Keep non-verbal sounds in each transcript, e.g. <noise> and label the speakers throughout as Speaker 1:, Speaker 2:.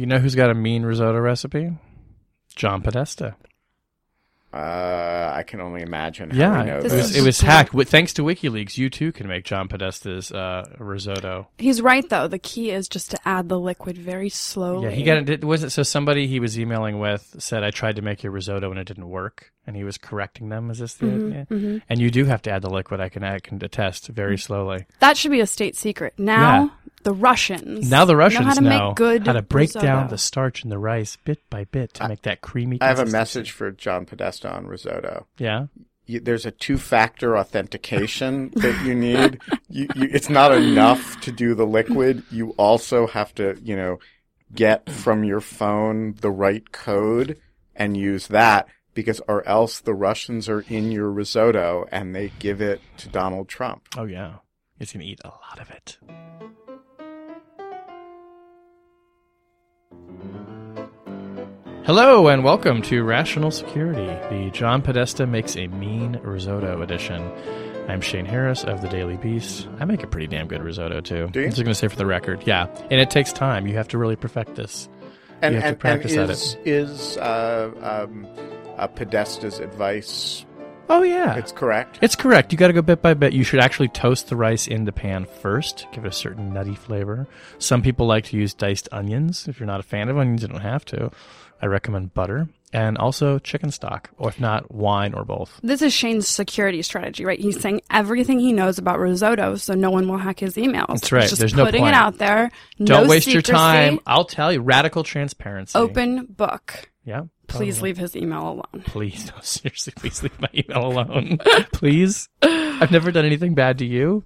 Speaker 1: You know who's got a mean risotto recipe? John Podesta.
Speaker 2: Uh, I can only imagine. How
Speaker 1: Yeah,
Speaker 2: know
Speaker 1: it
Speaker 3: This
Speaker 1: was,
Speaker 3: is
Speaker 1: it was hacked. With, thanks to WikiLeaks, you too can make John Podesta's uh, risotto.
Speaker 3: He's right though. The key is just to add the liquid very slowly.
Speaker 1: Yeah, he got it. Was it so? Somebody he was emailing with said, "I tried to make your risotto and it didn't work," and he was correcting them. Is this the?
Speaker 3: Mm-hmm,
Speaker 1: yeah. And you do have to add the liquid. I can I can attest very slowly.
Speaker 3: That should be a state secret. Now
Speaker 1: Yeah.
Speaker 3: The Russians.
Speaker 1: Now the Russians
Speaker 3: know how to
Speaker 1: know
Speaker 3: make good
Speaker 1: how to break
Speaker 3: risotto.
Speaker 1: down the starch in the rice bit by bit to make that creamy.
Speaker 2: I have a message for John Podesta on risotto.
Speaker 1: Yeah.
Speaker 2: You, there's a two-factor authentication <laughs> that you need. You, you, it's not enough to do the liquid. You also have to, you know, get from your phone the right code and use that because or else the Russians are in your risotto and they give it to Donald Trump.
Speaker 1: Oh yeah. He's gonna eat a lot of it. Hello and welcome to Rational Security, the John Podesta Makes a Mean Risotto edition. I'm Shane Harris of the Daily Beast. I make a pretty damn good risotto too.
Speaker 2: Do you?
Speaker 1: I'm just gonna say for the record, yeah. And it takes time. You have to really perfect this.
Speaker 2: And
Speaker 1: You have to
Speaker 2: and,
Speaker 1: practice
Speaker 2: and
Speaker 1: at
Speaker 2: is is uh, um, uh, Podesta's advice
Speaker 1: Oh yeah.
Speaker 2: it's correct?
Speaker 1: It's correct. You got to go bit by bit. You should actually toast the rice in the pan first, give it a certain nutty flavor. Some people like to use diced onions. If you're not a fan of onions, you don't have to. I recommend butter and also chicken stock, or if not, wine or both.
Speaker 3: This is Shane's security strategy, right? He's saying everything he knows about risotto, so no one will hack his emails.
Speaker 1: That's right.
Speaker 3: He's just
Speaker 1: There's no
Speaker 3: putting
Speaker 1: point.
Speaker 3: it out there.
Speaker 1: Don't
Speaker 3: no
Speaker 1: waste your time. I'll tell you, radical transparency.
Speaker 3: Open book.
Speaker 1: Yeah.
Speaker 3: Please
Speaker 1: totally.
Speaker 3: leave his email alone.
Speaker 1: Please, no, <laughs> seriously, please leave my email alone. <laughs> please. I've never done anything bad to you.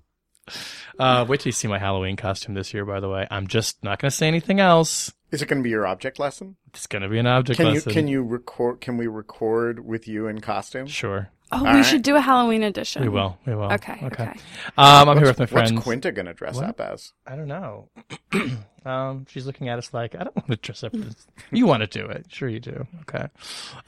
Speaker 1: Uh, wait till you see my Halloween costume this year, by the way. I'm just not going to say anything else.
Speaker 2: Is it going to be your object lesson?
Speaker 1: It's going to be an object
Speaker 2: Can you
Speaker 1: lesson.
Speaker 2: can you record? Can we record with you in costume?
Speaker 1: Sure.
Speaker 3: Oh,
Speaker 2: All
Speaker 3: we
Speaker 2: right.
Speaker 3: should do a Halloween edition.
Speaker 1: We will. We will.
Speaker 3: Okay, okay.
Speaker 1: Um, I'm here
Speaker 2: What's,
Speaker 1: with my friends.
Speaker 2: what's Quinta going to dress
Speaker 1: What?
Speaker 2: up as?
Speaker 1: I don't know. <clears throat> um, she's looking at us like I don't want to dress up. As... <laughs> you want to do it? Sure, you do. Okay.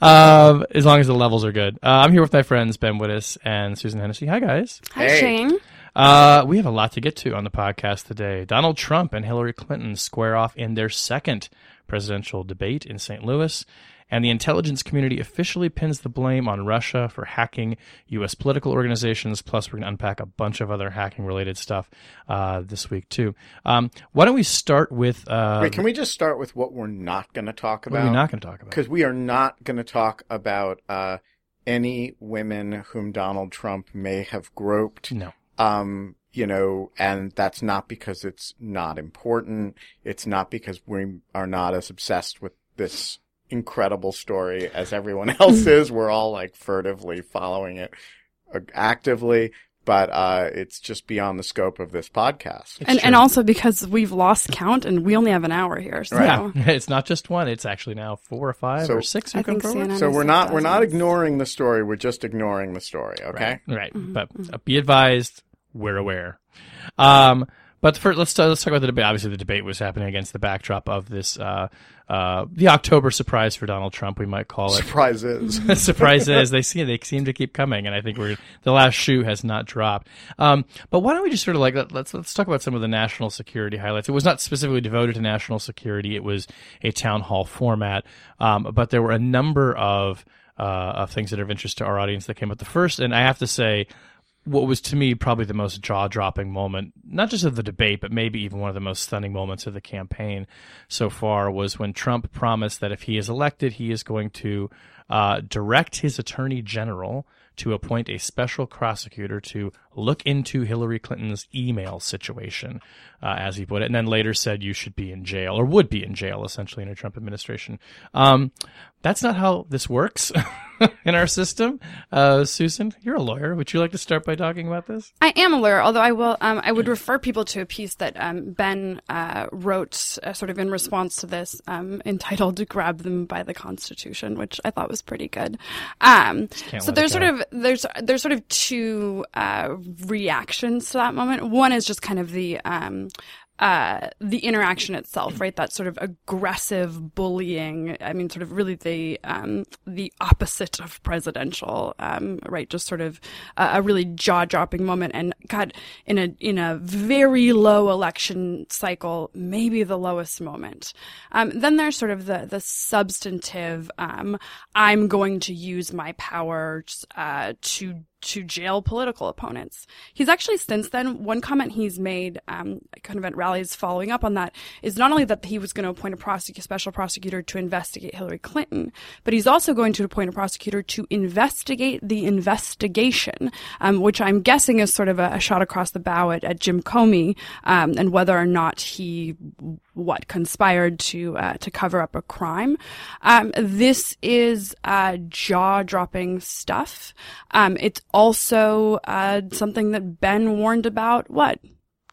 Speaker 1: Um, as long as the levels are good. Uh, I'm here with my friends Ben Wittes and Susan Hennessey. Hi, guys.
Speaker 3: Hi,
Speaker 2: Hey.
Speaker 3: Shane.
Speaker 1: Uh, we have a lot to get to on the podcast today. Donald Trump and Hillary Clinton square off in their second presidential debate in St. Louis, and the intelligence community officially pins the blame on Russia for hacking U.S. political organizations. Plus, we're going to unpack a bunch of other hacking related stuff uh, this week, too. Um, why don't we start with. Uh,
Speaker 2: Wait, can we just start with what we're not going to talk
Speaker 1: what
Speaker 2: about?
Speaker 1: are we not going to talk about?
Speaker 2: Because we are not going to talk about uh, any women whom Donald Trump may have groped.
Speaker 1: No.
Speaker 2: Um, you know, and that's not because it's not important. It's not because we are not as obsessed with this incredible story as everyone <laughs> else is. We're all like furtively following it uh, actively, but uh, it's just beyond the scope of this podcast.
Speaker 3: And, and also because we've lost count and we only have an hour here. So
Speaker 1: Yeah, <laughs> it's not just one. It's actually now four or five
Speaker 2: So-
Speaker 1: or six.
Speaker 3: I think
Speaker 1: forward.
Speaker 3: CNN
Speaker 2: So we're not we're not ignoring the story. We're just ignoring the story. Okay.
Speaker 1: Right. But uh, be advised, we're aware. Um, but first, let's let's talk about the debate. Obviously, the debate was happening against the backdrop of this uh, uh, the October surprise for Donald Trump. We might call it.
Speaker 2: Surprises. <laughs>
Speaker 1: Surprises they see they seem to keep coming, and I think we're the last shoe has not dropped. Um, but why don't we just sort of like let, let's let's talk about some of the national security highlights. It was not specifically devoted to national security; it was a town hall format. Um, but there were a number of uh, of things that are of interest to our audience that came up. The first, and I have to say, what was to me probably the most jaw dropping moment, not just of the debate, but maybe even one of the most stunning moments of the campaign so far, was when Trump promised that if he is elected, he is going to uh, direct his attorney general to appoint a special prosecutor to look into Hillary Clinton's email situation, uh, as he put it, and then later said you should be in jail or would be in jail, essentially, in a Trump administration. Um, that's not how this works. <laughs> <laughs> in our system. Uh, Susan, you're a lawyer. Would you like to start by talking about this?
Speaker 3: I am a lawyer, although I will. Um, I would refer people to a piece that um, Ben uh, wrote, uh, sort of in response to this, um, entitled "Grab Them by the Constitution," which I thought was pretty good. Um, so there's sort of there's there's sort of two uh, reactions to that moment. One is just kind of the um, uh, the interaction itself, right? That sort of aggressive bullying. I mean, sort of really the um, the opposite of presidential, um, right? Just sort of a, a really jaw dropping moment. And God, in a in a very low election cycle, maybe the lowest moment. Um, then there's sort of the the substantive. Um, I'm going to use my powers uh, to to jail political opponents. He's actually since then, one comment he's made, um, kind of at rallies following up on that, is not only that he was going to appoint a prosec- special prosecutor to investigate Hillary Clinton, but he's also going to appoint a prosecutor to investigate the investigation, um, which I'm guessing is sort of a, a shot across the bow at, at Jim Comey um, and whether or not he what conspired to uh, to cover up a crime. Um, this is uh, jaw dropping stuff. Um, it's also uh, something that Ben warned about. What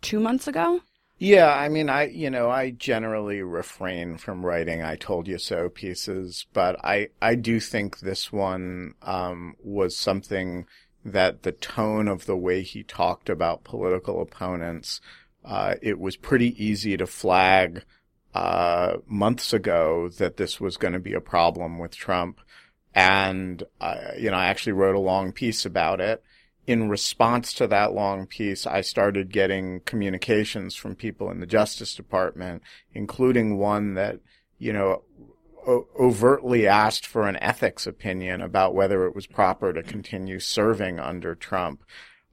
Speaker 3: two months ago?
Speaker 2: Yeah, I mean, I you know I generally refrain from writing "I told you so" pieces, but I I do think this one um, was something that the tone of the way he talked about political opponents uh, it was pretty easy to flag uh, months ago that this was going to be a problem with Trump. And, uh, you know, I actually wrote a long piece about it. In response to that long piece, I started getting communications from people in the Justice Department, including one that, you know, o- overtly asked for an ethics opinion about whether it was proper to continue serving under Trump.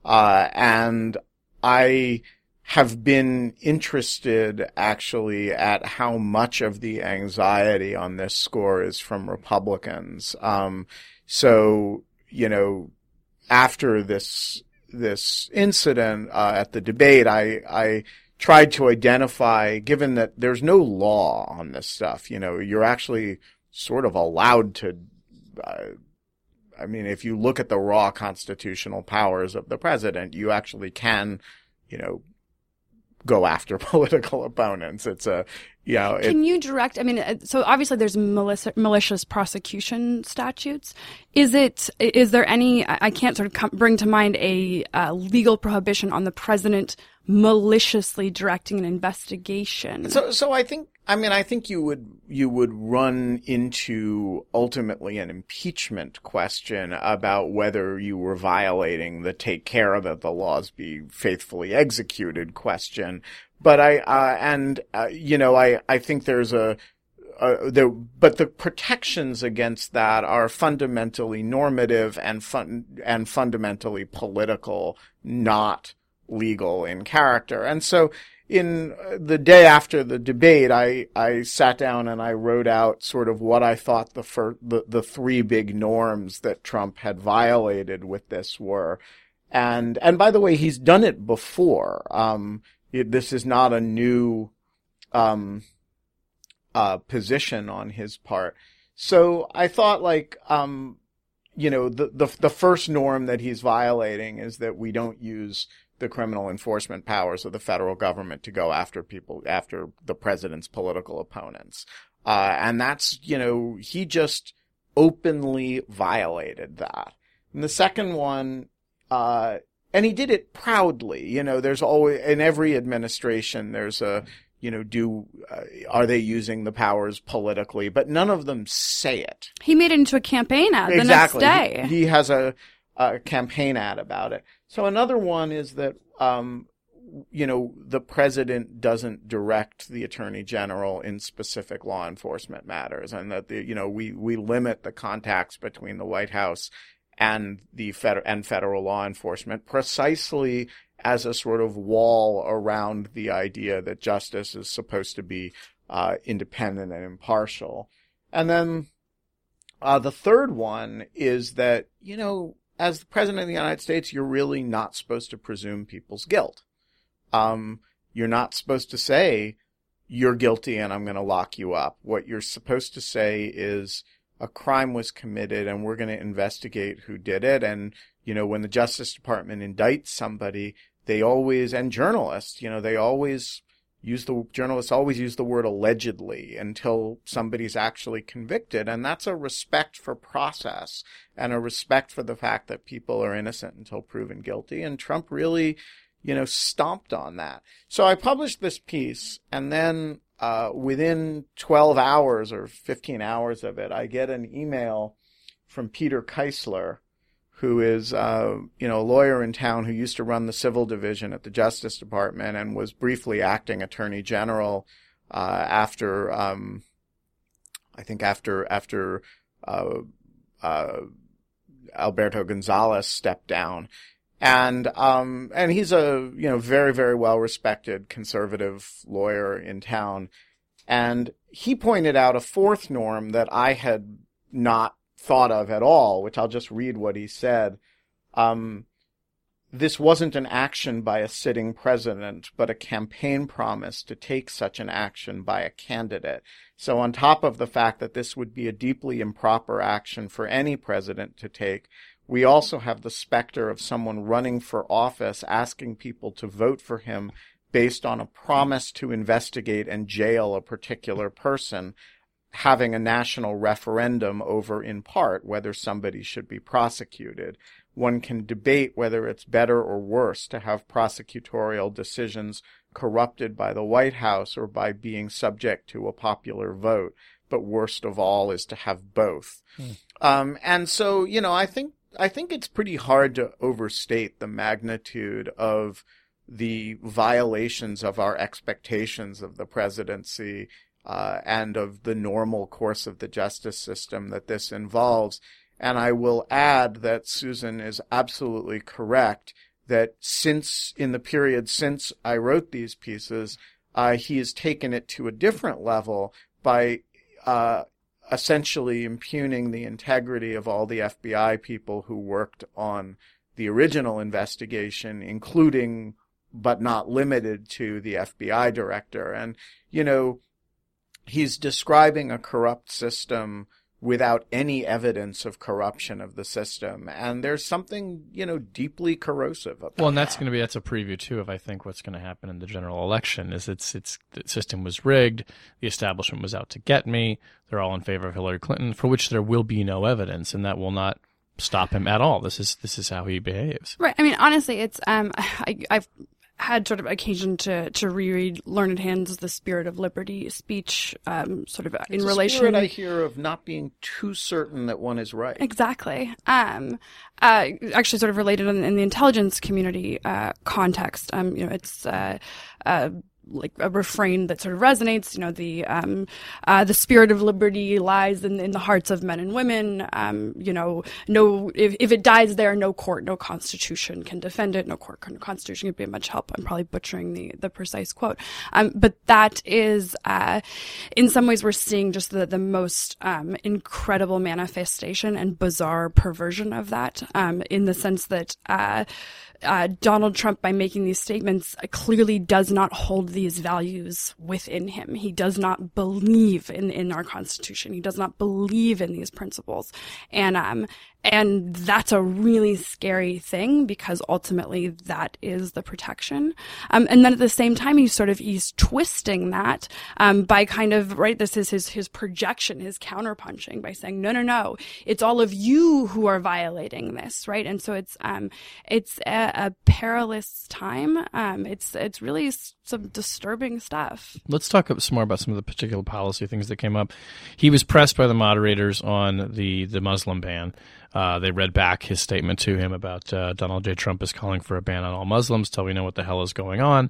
Speaker 2: Uh, and I, have been interested actually at how much of the anxiety on this score is from Republicans. Um, so, you know, after this, this incident, uh, at the debate, I, I tried to identify, given that there's no law on this stuff, you know, you're actually sort of allowed to, uh, I mean, if you look at the raw constitutional powers of the president, you actually can, you know, go after <laughs> political opponents. It's a, you know. It,
Speaker 3: Can you direct? I mean, uh, so obviously there's malicious, malicious prosecution statutes. Is it? Is there any? I can't sort of come, bring to mind a uh, legal prohibition on the president maliciously directing an investigation.
Speaker 2: So, so I think I mean, I think you would you would run into ultimately an impeachment question about whether you were violating the take care that the laws be faithfully executed question. But I uh, and uh, you know I I think there's a uh, there, but the protections against that are fundamentally normative and fun, and fundamentally political, not legal in character. And so in the day after the debate, I, I sat down and I wrote out sort of what I thought the, fir- the, the three big norms that Trump had violated with this were. And, and by the way, he's done it before. Um, it, this is not a new, um, uh, position on his part. So I thought like, um, you know, the, the, the first norm that he's violating is that we don't use the criminal enforcement powers of the federal government to go after people, after the president's political opponents. Uh, and that's, you know, he just openly violated that. And the second one, uh, and he did it proudly. You know, there's always, in every administration, there's a, you know, do, uh, are they using the powers politically? But none of them say it.
Speaker 3: He made it into a campaign ad
Speaker 2: exactly.
Speaker 3: the next day.
Speaker 2: He, he has a, a campaign ad about it. So another one is that, um, you know, the president doesn't direct the attorney general in specific law enforcement matters and that the, you know, we, we limit the contacts between the White House and the federal and federal law enforcement precisely as a sort of wall around the idea that justice is supposed to be uh, independent and impartial. And then uh, the third one is that you know as the president of the United States, you're really not supposed to presume people's guilt. Um, you're not supposed to say, you're guilty and I'm going to lock you up. What you're supposed to say is, a crime was committed and we're going to investigate who did it. And, you know, when the Justice Department indicts somebody, they always, and journalists, you know, they always use the, journalists always use the word allegedly until somebody's actually convicted. And that's a respect for process and a respect for the fact that people are innocent until proven guilty. And Trump really, you know, stomped on that. So I published this piece and then uh, within 12 hours or 15 hours of it, I get an email from Peter Keisler, who is, uh, you know, a lawyer in town who used to run the civil division at the Justice Department and was briefly acting Attorney General uh, after, um, I think after after uh, uh, Alberto Gonzales stepped down. And um, and he's a you know very very well respected conservative lawyer in town, and he pointed out a fourth norm that I had not thought of at all, which I'll just read what he said. Um, this wasn't an action by a sitting president, but a campaign promise to take such an action by a candidate. So on top of the fact that this would be a deeply improper action for any president to take, we also have the specter of someone running for office asking people to vote for him based on a promise to investigate and jail a particular person, having a national referendum over, in part, whether somebody should be prosecuted. One can debate whether it's better or worse to have prosecutorial decisions corrupted by the White House or by being subject to a popular vote. But worst of all is to have both. Mm. Um, and so, you know, I think I think it's pretty hard to overstate the magnitude of the violations of our expectations of the presidency uh, and of the normal course of the justice system that this involves. And I will add that Susan is absolutely correct that since, in the period since I wrote these pieces, uh, he has taken it to a different level by uh, essentially impugning the integrity of all the FBI people who worked on the original investigation, including but not limited to the FBI director. And, you know, he's describing a corrupt system without any evidence of corruption of the system. And there's something, you know, deeply corrosive about
Speaker 1: Well, and that's
Speaker 2: that.
Speaker 1: going to be, that's a preview too of, I think, what's going to happen in the general election is it's, it's, the system was rigged. The establishment was out to get me. They're all in favor of Hillary Clinton, for which there will be no evidence and that will not stop him at all. This is, this is how he behaves.
Speaker 3: Right. I mean, honestly, it's, um, <sighs> I, I've, had sort of occasion to to reread Learned Hand's "The Spirit of Liberty" speech, um, sort of
Speaker 2: it's
Speaker 3: in relation.
Speaker 2: Spirit I hear of not being too certain that one is right.
Speaker 3: Exactly. Um, uh, actually, sort of related in, in the intelligence community uh, context. Um, you know, it's uh, uh like a refrain that sort of resonates. You know, the um, uh, the spirit of liberty lies in, in the hearts of men and women. Um, you know, no, if, if it dies there, no court, no constitution can defend it. No court, no constitution can be of much help. I'm probably butchering the the precise quote, um, but that is, uh, in some ways, we're seeing just the the most um, incredible manifestation and bizarre perversion of that, um, in the sense that. Uh, uh, Donald Trump, by making these statements, clearly does not hold these values within him. He does not believe in, in our Constitution. He does not believe in these principles. And, um, and that's a really scary thing because ultimately that is the protection. Um, and then at the same time, he's sort of, he's twisting that, um, by kind of, right, this is his, his projection, his counterpunching by saying, no, no, no, it's all of you who are violating this, right? And so it's, um, it's a, a perilous time. Um, it's, it's really some disturbing stuff.
Speaker 1: Let's talk some more about some of the particular policy things that came up. He was pressed by the moderators on the, the Muslim ban. Uh, they read back his statement to him about uh, Donald J. Trump is calling for a ban on all Muslims till we know what the hell is going on.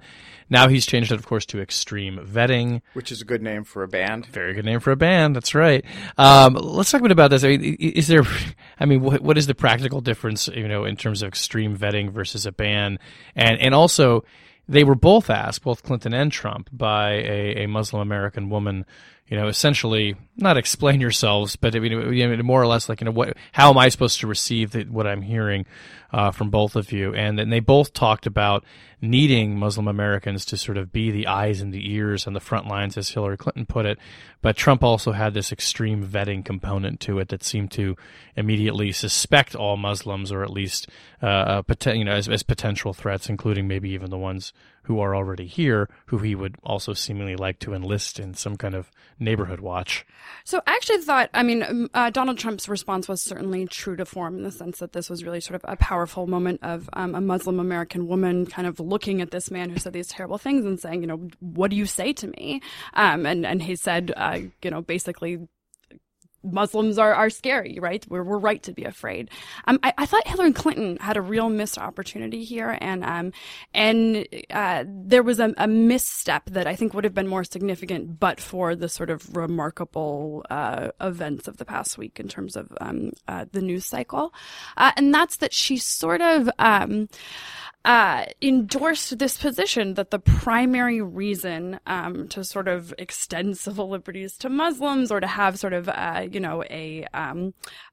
Speaker 1: Now he's changed it, of course, to extreme vetting,
Speaker 2: which is a good name for a band.
Speaker 1: Very good name for a band. That's right. Um, let's talk a bit about this. I mean, is there? I mean, what, what is the practical difference, you know, in terms of extreme vetting versus a ban, and and also they were both asked, both Clinton and Trump, by a, a Muslim American woman you know, essentially not explain yourselves, but I mean, more or less like, you know, what, how am I supposed to receive the, what I'm hearing uh, from both of you? And then they both talked about needing Muslim Americans to sort of be the eyes and the ears on the front lines, as Hillary Clinton put it. But Trump also had this extreme vetting component to it that seemed to immediately suspect all Muslims, or at least, uh, you know, as, as potential threats, including maybe even the ones who are already here, who he would also seemingly like to enlist in some kind of neighborhood watch.
Speaker 3: So I actually thought, I mean, um, uh, Donald Trump's response was certainly true to form in the sense that this was really sort of a powerful moment of um, a Muslim American woman kind of looking at this man who said these terrible things and saying, you know, what do you say to me? Um, and, and he said, uh, you know, basically, Muslims are, are scary, right? We're, we're right to be afraid. Um, I, I thought Hillary Clinton had a real missed opportunity here, and um, and uh, there was a, a, misstep that I think would have been more significant, but for the sort of remarkable uh, events of the past week in terms of um, uh, the news cycle, uh, and that's that she sort of. Um, uh, endorsed this position that the primary reason um, to sort of extend <laughs> civil liberties to Muslims or to have sort of, uh, you know, a um,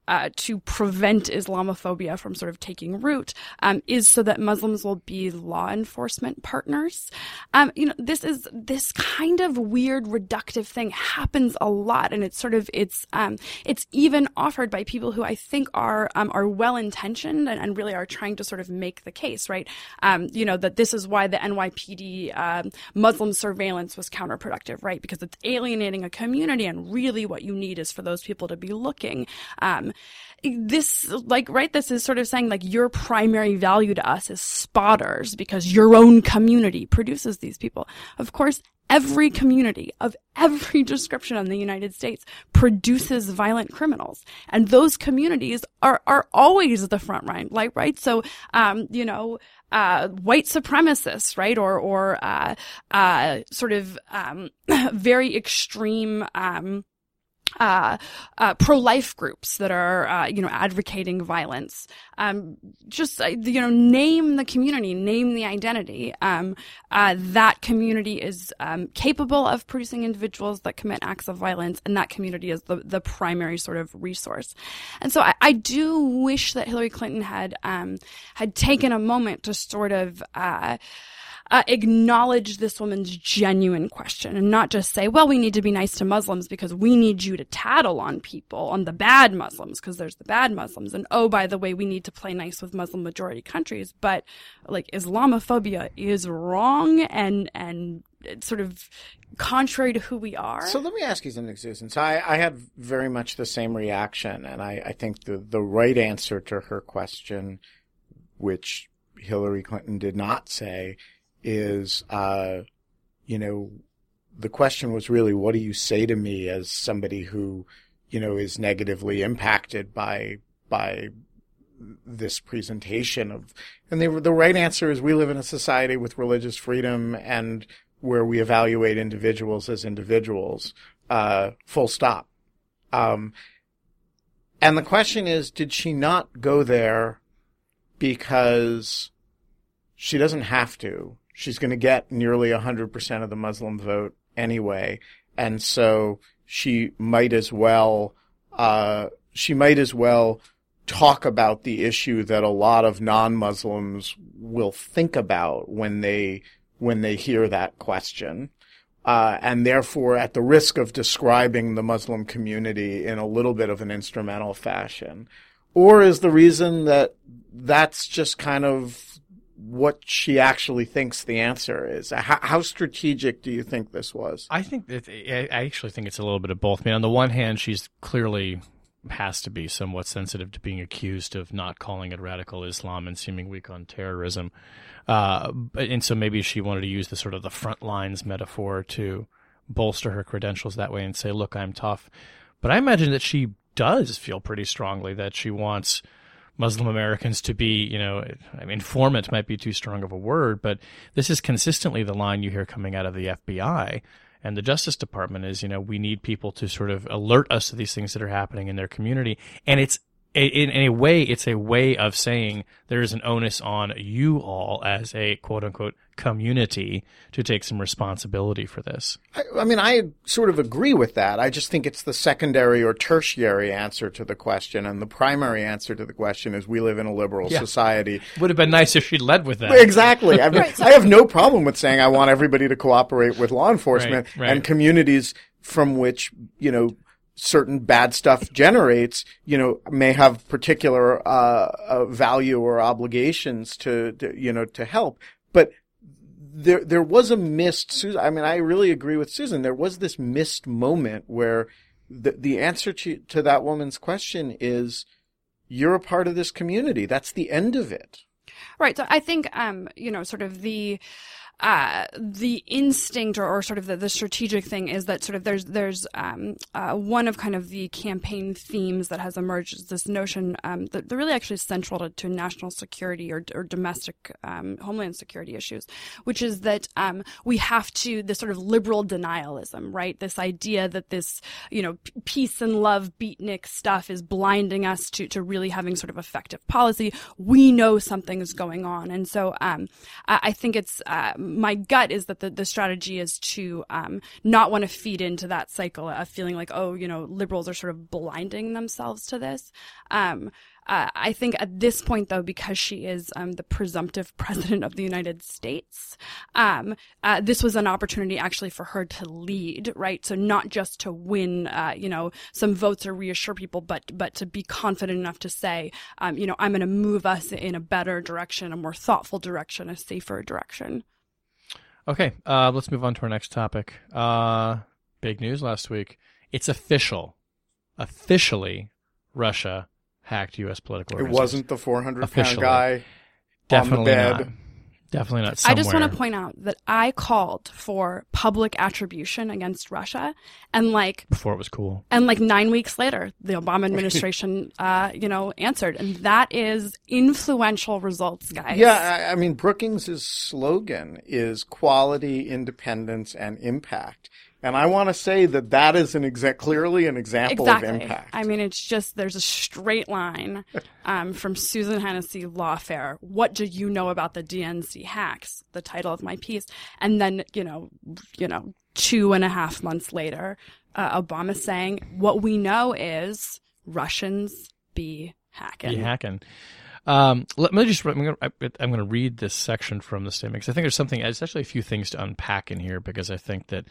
Speaker 3: uh, to prevent Islamophobia from sort of taking root um, is so that Muslims will be law enforcement partners. Um, you know, this is this kind of weird reductive thing happens a lot, and it's sort of it's um, it's even offered by people who I think are um, are well intentioned and, and, really are trying to sort of make the case, right? Um, you know that this is why the NYPD um, Muslim surveillance was counterproductive, right? Because it's alienating a community, and really what you need is for those people to be looking. Um, this like right this is sort of saying like your primary value to us is spotters because your own community produces these people of course every community of every description in the United States produces violent criminals. And those communities are, are always the front line, like, right? So, um, you know, uh, white supremacists, right? Or, or, uh, uh, sort of, um, <clears throat> very extreme, um, uh, uh, pro-life groups that are, uh, you know, advocating violence. Um, just, uh, you know, name the community, name the identity. Um, uh, that community is um, capable of producing individuals that commit acts of violence, and that community is the, the primary sort of resource. And so I, I do wish that Hillary Clinton had um, had taken a moment to sort of uh, acknowledge this woman's genuine question and not just say, well, we need to be nice to Muslims because we need you to tattle on people, on the bad Muslims, because there's the bad Muslims. And oh, by the way, we need to play nice with Muslim majority countries. But like Islamophobia is wrong and, and sort of contrary to who we are.
Speaker 2: So let me ask you something, Susan. So I, I had very much the same reaction, and I, I think the, the right answer to her question, which Hillary Clinton did not say, is, uh, you know, the question was really, what do you say to me as somebody who, you know, is negatively impacted by, by this presentation of, and the, the right answer is we live in a society with religious freedom and where we evaluate individuals as individuals, uh, full stop. Um, and the question is, did she not go there because she doesn't have to? She's going to get nearly 100% of the Muslim vote anyway. And so she might as well, uh, she might as well talk about the issue that a lot of non-Muslims will think about when they, when they hear that question. Uh, and therefore, at the risk of describing the Muslim community in a little bit of an instrumental fashion, or is the reason that that's just kind of what she actually thinks the answer is. How, how, strategic do you think this was?
Speaker 1: I think that I actually think it's a little bit of both. I mean, on the one hand, she's clearly has to be somewhat sensitive to being accused of not calling it radical Islam and seeming weak on terrorism, uh, and so maybe she wanted to use the sort of the front lines metaphor to bolster her credentials that way and say, "Look, I'm tough." But I imagine that she does feel pretty strongly that she wants Muslim Americans to be, you know, I mean, informant might be too strong of a word, but this is consistently the line you hear coming out of the FBI and the Justice Department is, you know, we need people to sort of alert us to these things that are happening in their community. And it's in, in a way, it's a way of saying there is an onus on you all as a quote unquote community to take some responsibility for this.
Speaker 2: I, I, mean, I sort of agree with that. I just think it's the secondary or tertiary answer to the question. And the primary answer to the question is we live in a liberal yeah. society.
Speaker 1: Would have been nice if she'd led with that.
Speaker 2: Exactly. I mean, right, I have no problem with saying I want everybody to cooperate with law enforcement right, right. and communities from which, you know, certain bad stuff generates, you know, may have particular uh, uh, value or obligations to, to, you know, to help. But there, there was a missed. Susan, I mean, I really agree with Susan. There was this missed moment where the the answer to to that woman's question is, "You're a part of this community." That's the end of it.
Speaker 3: Right. So I think, um, you know, sort of the uh, the instinct or, or sort of the, the, strategic thing is that sort of there's there's um, uh, one of kind of the campaign themes that has emerged is this notion um, that they're really actually central to, to national security or, or domestic um, homeland security issues, which is that um, we have to this sort of liberal denialism, right? This idea that this you know peace and love beatnik stuff is blinding us to to really having sort of effective policy. We know something is going on, and so um, I, I, think it's uh, my gut is that the, the strategy is to um, not want to feed into that cycle of feeling like, oh, you know, liberals are sort of blinding themselves to this. Um, uh, I think at this point, though, because she is um, the presumptive <laughs> president of the United States, um, uh, this was an opportunity actually for her to lead, right? So not just to win, uh, you know, some votes or reassure people, but but to be confident enough to say, um, you know, I'm going to move us in a better direction, a more thoughtful direction, a safer direction.
Speaker 1: Okay, uh, let's move on to our next topic. Uh, big news last week. It's official. Officially, Russia hacked U.S. political.
Speaker 2: It wasn't the 400 pound guy Definitely on the bed.
Speaker 1: Not. Definitely not. Somewhere.
Speaker 3: I just want to point out that I called for public attribution against Russia, and like
Speaker 1: before it was cool,
Speaker 3: and like nine weeks later, the Obama administration, <laughs> uh, you know, answered, and that is influential results, guys.
Speaker 2: Yeah, I, I mean, Brookings' slogan is quality, independence, and impact. And I want to say that that is an exa- clearly an example
Speaker 3: exactly.
Speaker 2: of impact.
Speaker 3: I mean, it's just there's a straight line <laughs> um, from Susan Hennessey Lawfare. What do you know about the DNC hacks? The title of my piece, and then you know, you know, two and a half months later, uh, Obama saying, "What we know is Russians be hacking."
Speaker 1: Be hacking. Um, let me just. I'm going to read this section from the statement because I think there's something. There's actually a few things to unpack in here because I think that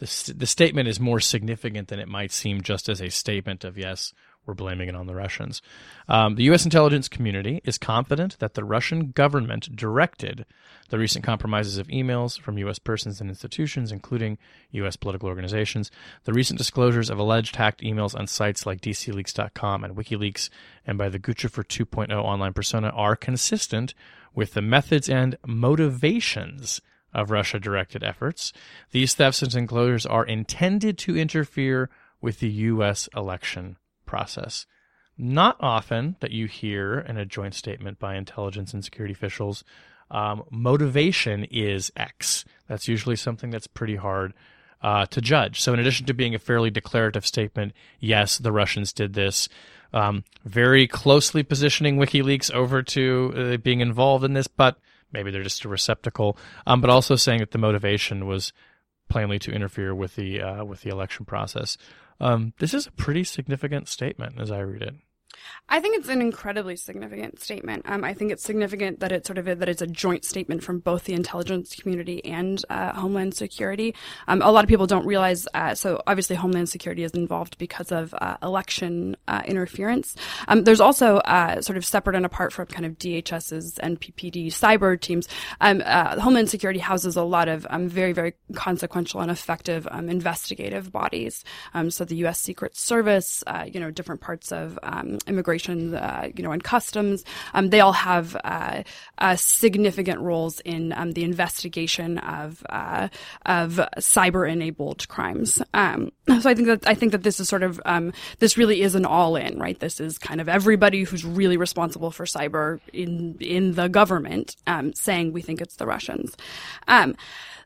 Speaker 1: the, the statement is more significant than it might seem just as a statement of, yes, we're blaming it on the Russians. Um, the U.S. intelligence community is confident that the Russian government directed the recent compromises of emails from U.S. persons and institutions, including U.S. political organizations, the recent disclosures of alleged hacked emails on sites like DCLeaks.com and WikiLeaks, and by the Guccifer 2.0 online persona are consistent with the methods and motivations of Russia directed efforts. These thefts and enclosures are intended to interfere with the U.S. election process. Not often that you hear in a joint statement by intelligence and security officials, um, motivation is X. That's usually something that's pretty hard uh, to judge. So, in addition to being a fairly declarative statement, yes, the Russians did this, um, very closely positioning WikiLeaks over to uh, being involved in this, but maybe they're just a receptacle. Um, but also saying that the motivation was plainly to interfere with the uh, with the election process. Um, this is a pretty significant statement as I read it.
Speaker 3: I think it's an incredibly significant statement. Um, I think it's significant that it's sort of a, that it's a joint statement from both the intelligence community and uh, Homeland Security. Um, a lot of people don't realize. Uh, so obviously, Homeland Security is involved because of uh, election uh, interference. Um, there's also uh, sort of separate and apart from kind of DHS's and PPD cyber teams. Um, uh, Homeland Security houses a lot of um, very very consequential and effective um, investigative bodies. so the U.S. Secret Service, you know, different parts of immigration, uh, you know, and customs. Um, they all have uh, uh, significant roles in um, the investigation of uh, of cyber-enabled crimes. Um, so I think that I think that this is sort of um, this really is an all-in, right? This is kind of everybody who's really responsible for cyber in in the government um, saying we think it's the Russians.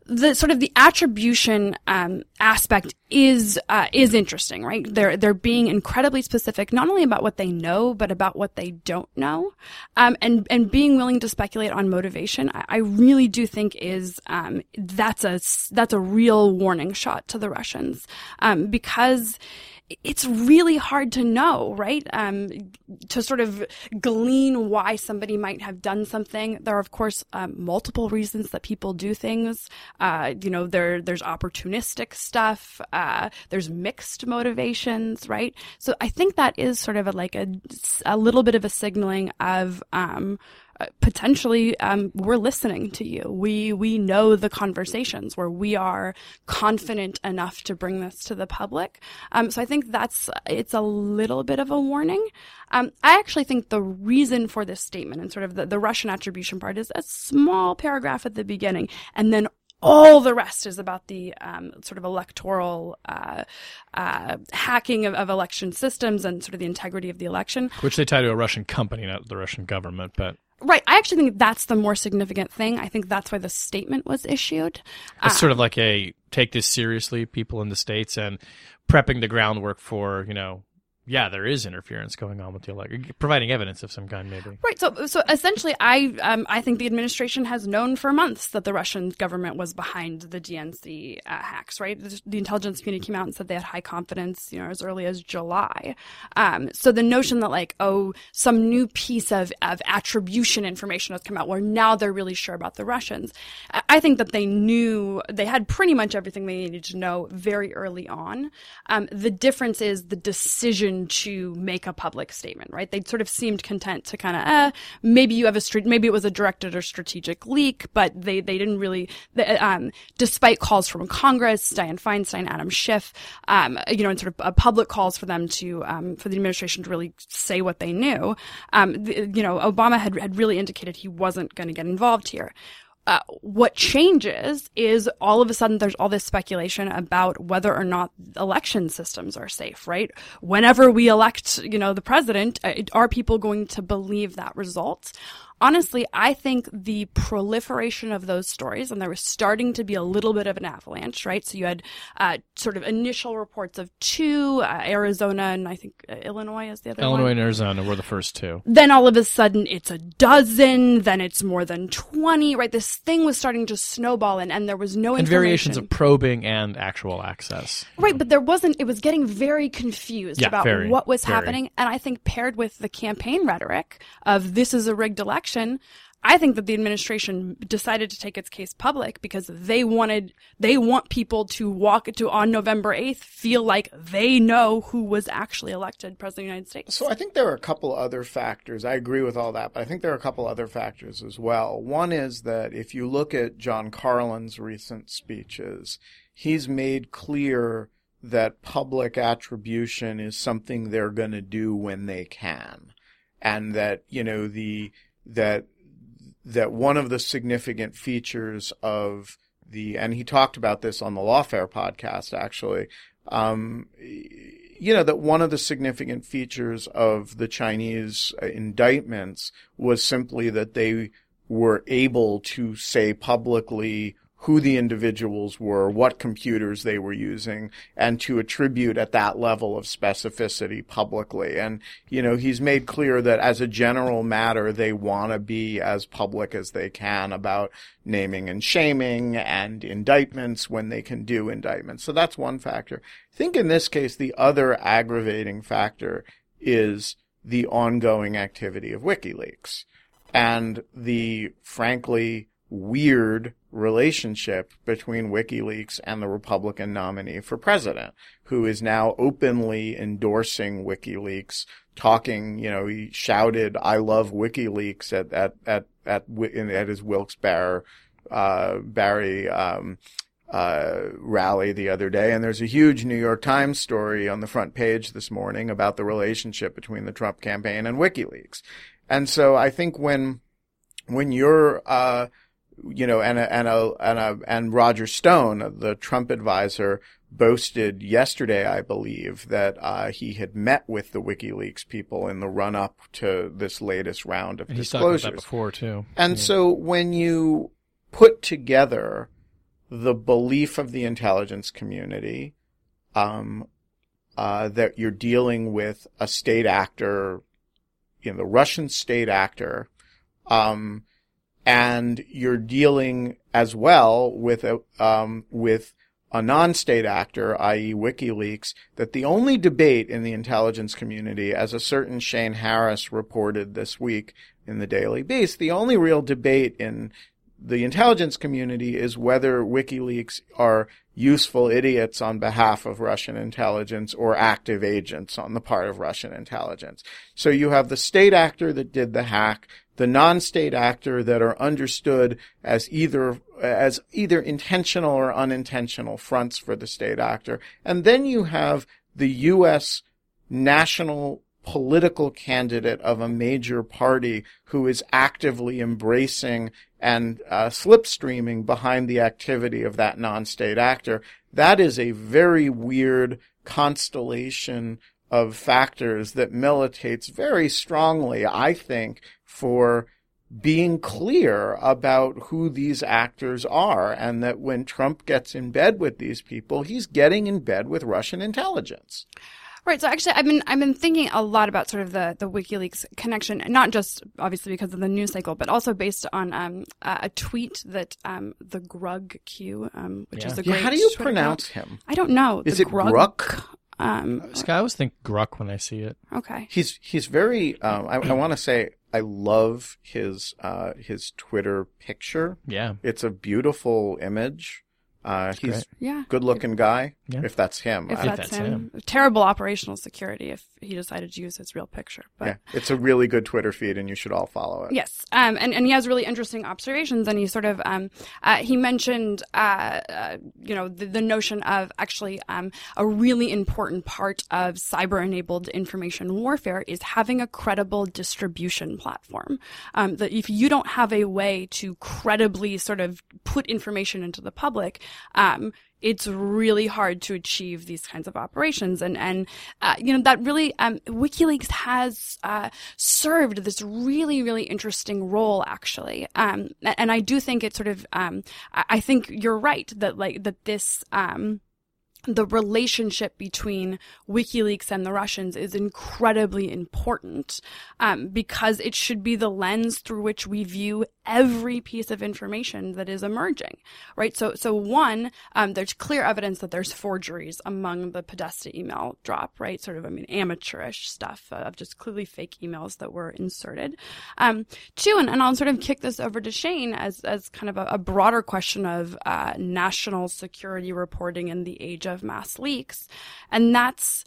Speaker 3: The sort of the attribution um, aspect is uh, is interesting, right? They're they're being incredibly specific, not only about what they know, but about what they don't know, um, and and being willing to speculate on motivation. I, I really do think is um, that's a that's a real warning shot to the Russians um, because it's really hard to know, right? Um, to sort of glean why somebody might have done something. There are, of course, um, multiple reasons that people do things. Uh, you know, there there's opportunistic stuff. Uh, there's mixed motivations, right? So I think that is sort of a, like a a little bit of a signaling of um, potentially um, we're listening to you. We we know the conversations where we are confident enough to bring this to the public. Um, so I think that's it's a little bit of a warning. Um, I actually think the reason for this statement and sort of the, the Russian attribution part is a small paragraph at the beginning, and then all the rest is about the um, sort of electoral uh, uh, hacking of, of, election systems and sort of the integrity of the election.
Speaker 1: Which they tie to a Russian company, not the Russian government, but.
Speaker 3: Right. I actually think that's the more significant thing. I think that's why the statement was issued.
Speaker 1: It's uh, sort of like a take this seriously, people in the States, and prepping the groundwork for, you know, yeah, there is interference going on with the election, providing evidence of some kind, maybe.
Speaker 3: Right. So, so essentially, I um, I think the administration has known for months that the Russian government was behind the DNC uh, hacks. Right. The, the, intelligence community came out and said they had high confidence, you know, as early as July. Um, so the notion that like, oh, some new piece of of attribution information has come out, where now they're really sure about the Russians. I think that they knew they had pretty much everything they needed to know very early on. Um, the difference is the decision to make a public statement, right? They sort of seemed content to kind of, eh, maybe you have a street, maybe it was a directed or strategic leak, but they, they didn't really, um, despite calls from Congress, Dianne Feinstein, Adam Schiff, um, you know, and sort of public calls for them to, um, for the administration to really say what they knew. Um, the, you know, Obama had, had really indicated he wasn't going to get involved here. Uh, what changes is all of a sudden there's all this speculation about whether or not election systems are safe, right? Whenever we elect, you know, the president, uh, are people going to believe that result? Honestly, I think the proliferation of those stories, and there was starting to be a little bit of an avalanche, right? So you had uh, sort of initial reports of two, uh, Arizona and I think uh, Illinois is the other
Speaker 1: Illinois
Speaker 3: one.
Speaker 1: and Arizona were the first two.
Speaker 3: Then all of a sudden it's a dozen, then it's more than 20, right? This thing was starting to snowball and, and there was no
Speaker 1: And variations of probing and actual access.
Speaker 3: Right, but there wasn't, it was getting very confused
Speaker 1: yeah,
Speaker 3: about
Speaker 1: very,
Speaker 3: what was
Speaker 1: very.
Speaker 3: happening. And I think paired with the campaign rhetoric of this is a rigged election, election, I think that the administration decided to take its case public because they wanted, they want people to walk to on November 8th feel like they know who was actually elected president of the United States.
Speaker 2: So I think there are a couple other factors. I agree with all that, but I think there are a couple other factors as well. One is that if you look at John Carlin's recent speeches, he's made clear that public attribution is something they're going to do when they can. And that, you know, the, that that one of the significant features of the and he talked about this on the Lawfare podcast actually. Um, you know that one of the significant features of the Chinese indictments was simply that they were able to say publicly who the individuals were, what computers they were using, and to attribute at that level of specificity publicly. And, you know, he's made clear that as a general matter, they want to be as public as they can about naming and shaming and indictments when they can do indictments. So that's one factor. I think in this case, the other aggravating factor is the ongoing activity of WikiLeaks and the frankly weird relationship between WikiLeaks and the Republican nominee for president, who is now openly endorsing WikiLeaks, talking, you know, he shouted, I love WikiLeaks at, at, at, at, at his Wilkes-Barre, uh, Barre, um, uh, rally the other day, and there's a huge New York Times story on the front page this morning about the relationship between the Trump campaign and WikiLeaks. And so I think when when you're uh, you know, and a, and a, and a, and Roger Stone, the Trump advisor, boasted yesterday, I believe, that uh, he had met with the WikiLeaks people in the run up to this latest round of
Speaker 1: and
Speaker 2: disclosures.
Speaker 1: He's talked about that before too.
Speaker 2: And yeah. so when you put together the belief of the intelligence community um, uh, that you're dealing with a state actor, you know, the Russian state actor, um, and you're dealing as well with a um, with a non-state actor, i.e., WikiLeaks, that the only debate in the intelligence community, as a certain Shane Harris reported this week in the Daily Beast, the only real debate in the intelligence community is whether WikiLeaks are useful idiots on behalf of Russian intelligence or active agents on the part of Russian intelligence. So you have the state actor that did the hack, the non-state actor that are understood as either as either intentional or unintentional fronts for the state actor. And then you have the U.S. national political candidate of a major party who is actively embracing and uh, slipstreaming behind the activity of that non-state actor. That is a very weird constellation of factors that militates very strongly, I think, for being clear about who these actors are and that when Trump gets in bed with these people, he's getting in bed with Russian intelligence.
Speaker 3: Right. So actually, I've been I've been thinking a lot about sort of the the WikiLeaks connection, not just obviously because of the news cycle, but also based on um, a tweet that um, the Grug Q, um, which
Speaker 1: Yeah.
Speaker 3: is a
Speaker 2: Yeah, how do you
Speaker 3: Twitter
Speaker 2: pronounce
Speaker 3: account.
Speaker 2: him?
Speaker 3: I don't know.
Speaker 2: Is
Speaker 3: The
Speaker 2: it Gruk?
Speaker 3: Um,
Speaker 1: I always think Gruck when I see it.
Speaker 3: okay.
Speaker 2: He's he's very. Um, I, I want to say I love his uh, his Twitter picture.
Speaker 1: Yeah.
Speaker 2: It's a beautiful image. Uh, he's
Speaker 1: great.
Speaker 3: Yeah.
Speaker 2: good looking guy.
Speaker 1: Yeah.
Speaker 2: If that's him.
Speaker 3: If
Speaker 2: I-
Speaker 3: that's,
Speaker 1: that's
Speaker 3: him. Terrible operational security if he decided to use his real picture. But
Speaker 2: yeah, it's a really good Twitter feed, and you should all follow it.
Speaker 3: Yes, um, and and he has really interesting observations, and he sort of um, uh, he mentioned uh, uh, you know the, the notion of actually um, a really important part of cyber-enabled information warfare is having a credible distribution platform. Um, that if you don't have a way to credibly sort of put information into the public. Um, it's really hard to achieve these kinds of operations. And and uh, you know that really um, WikiLeaks has uh, served this really really interesting role actually. Um, and I do think it sort of um, I think you're right that like that this um, the relationship between WikiLeaks and the Russians is incredibly important um, because it should be the lens through which we view every piece of information that is emerging, right? So, so one, um, there's clear evidence that there's forgeries among the Podesta email drop, right? Sort of, I mean, amateurish stuff of just clearly fake emails that were inserted. Um, two, and, and I'll sort of kick this over to Shane as as kind of a, a broader question of uh, national security reporting in the age of mass leaks, and that's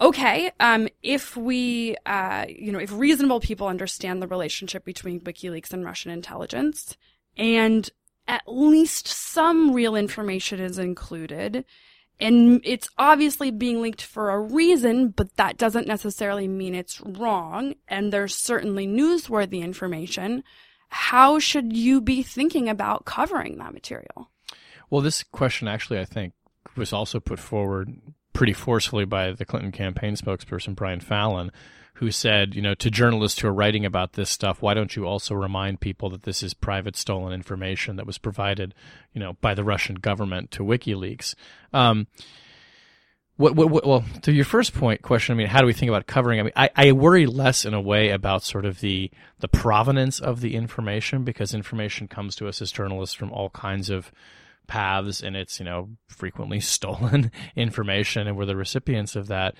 Speaker 3: okay, um, if we, uh, you know, if reasonable people understand the relationship between WikiLeaks and Russian intelligence, and at least some real information is included, and it's obviously being leaked for a reason, but that doesn't necessarily mean it's wrong, and there's certainly newsworthy information. How should you be thinking about covering that material?
Speaker 1: Well, this question actually, I think, was also put forward pretty forcefully by the Clinton campaign spokesperson, Brian Fallon, who said, you know, to journalists who are writing about this stuff, why don't you also remind people that this is private stolen information that was provided, you know, by the Russian government to WikiLeaks? Um, what, what, what, well, to your first point question, I mean, how do we think about covering? I mean, I, I worry less in a way about sort of the the provenance of the information because information comes to us as journalists from all kinds of paths, and it's you know frequently <laughs> stolen information, and we're the recipients of that.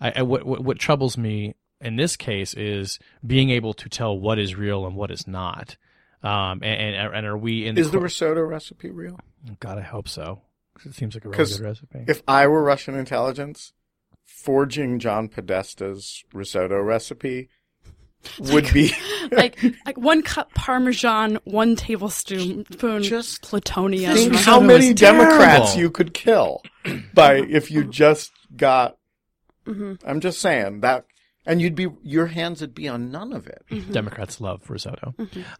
Speaker 1: I, I what, what what troubles me in this case is being able to tell what is real and what is not. Um, and, and and are we in the
Speaker 2: Is the risotto recipe real?
Speaker 1: God, I hope so. It seems like a really good recipe.
Speaker 2: If I were Russian intelligence, forging John Podesta's risotto recipe would be <laughs>
Speaker 3: like like one cup parmesan, one tablespoon
Speaker 2: Just
Speaker 3: plutonium.
Speaker 2: think
Speaker 1: Risotto
Speaker 2: how
Speaker 1: is
Speaker 2: many Democrats
Speaker 1: terrible.
Speaker 2: you could kill by if you just got.
Speaker 3: Mhm.
Speaker 2: I'm just saying that, and you'd be your hands would be on none of it.
Speaker 1: Democrats love risotto.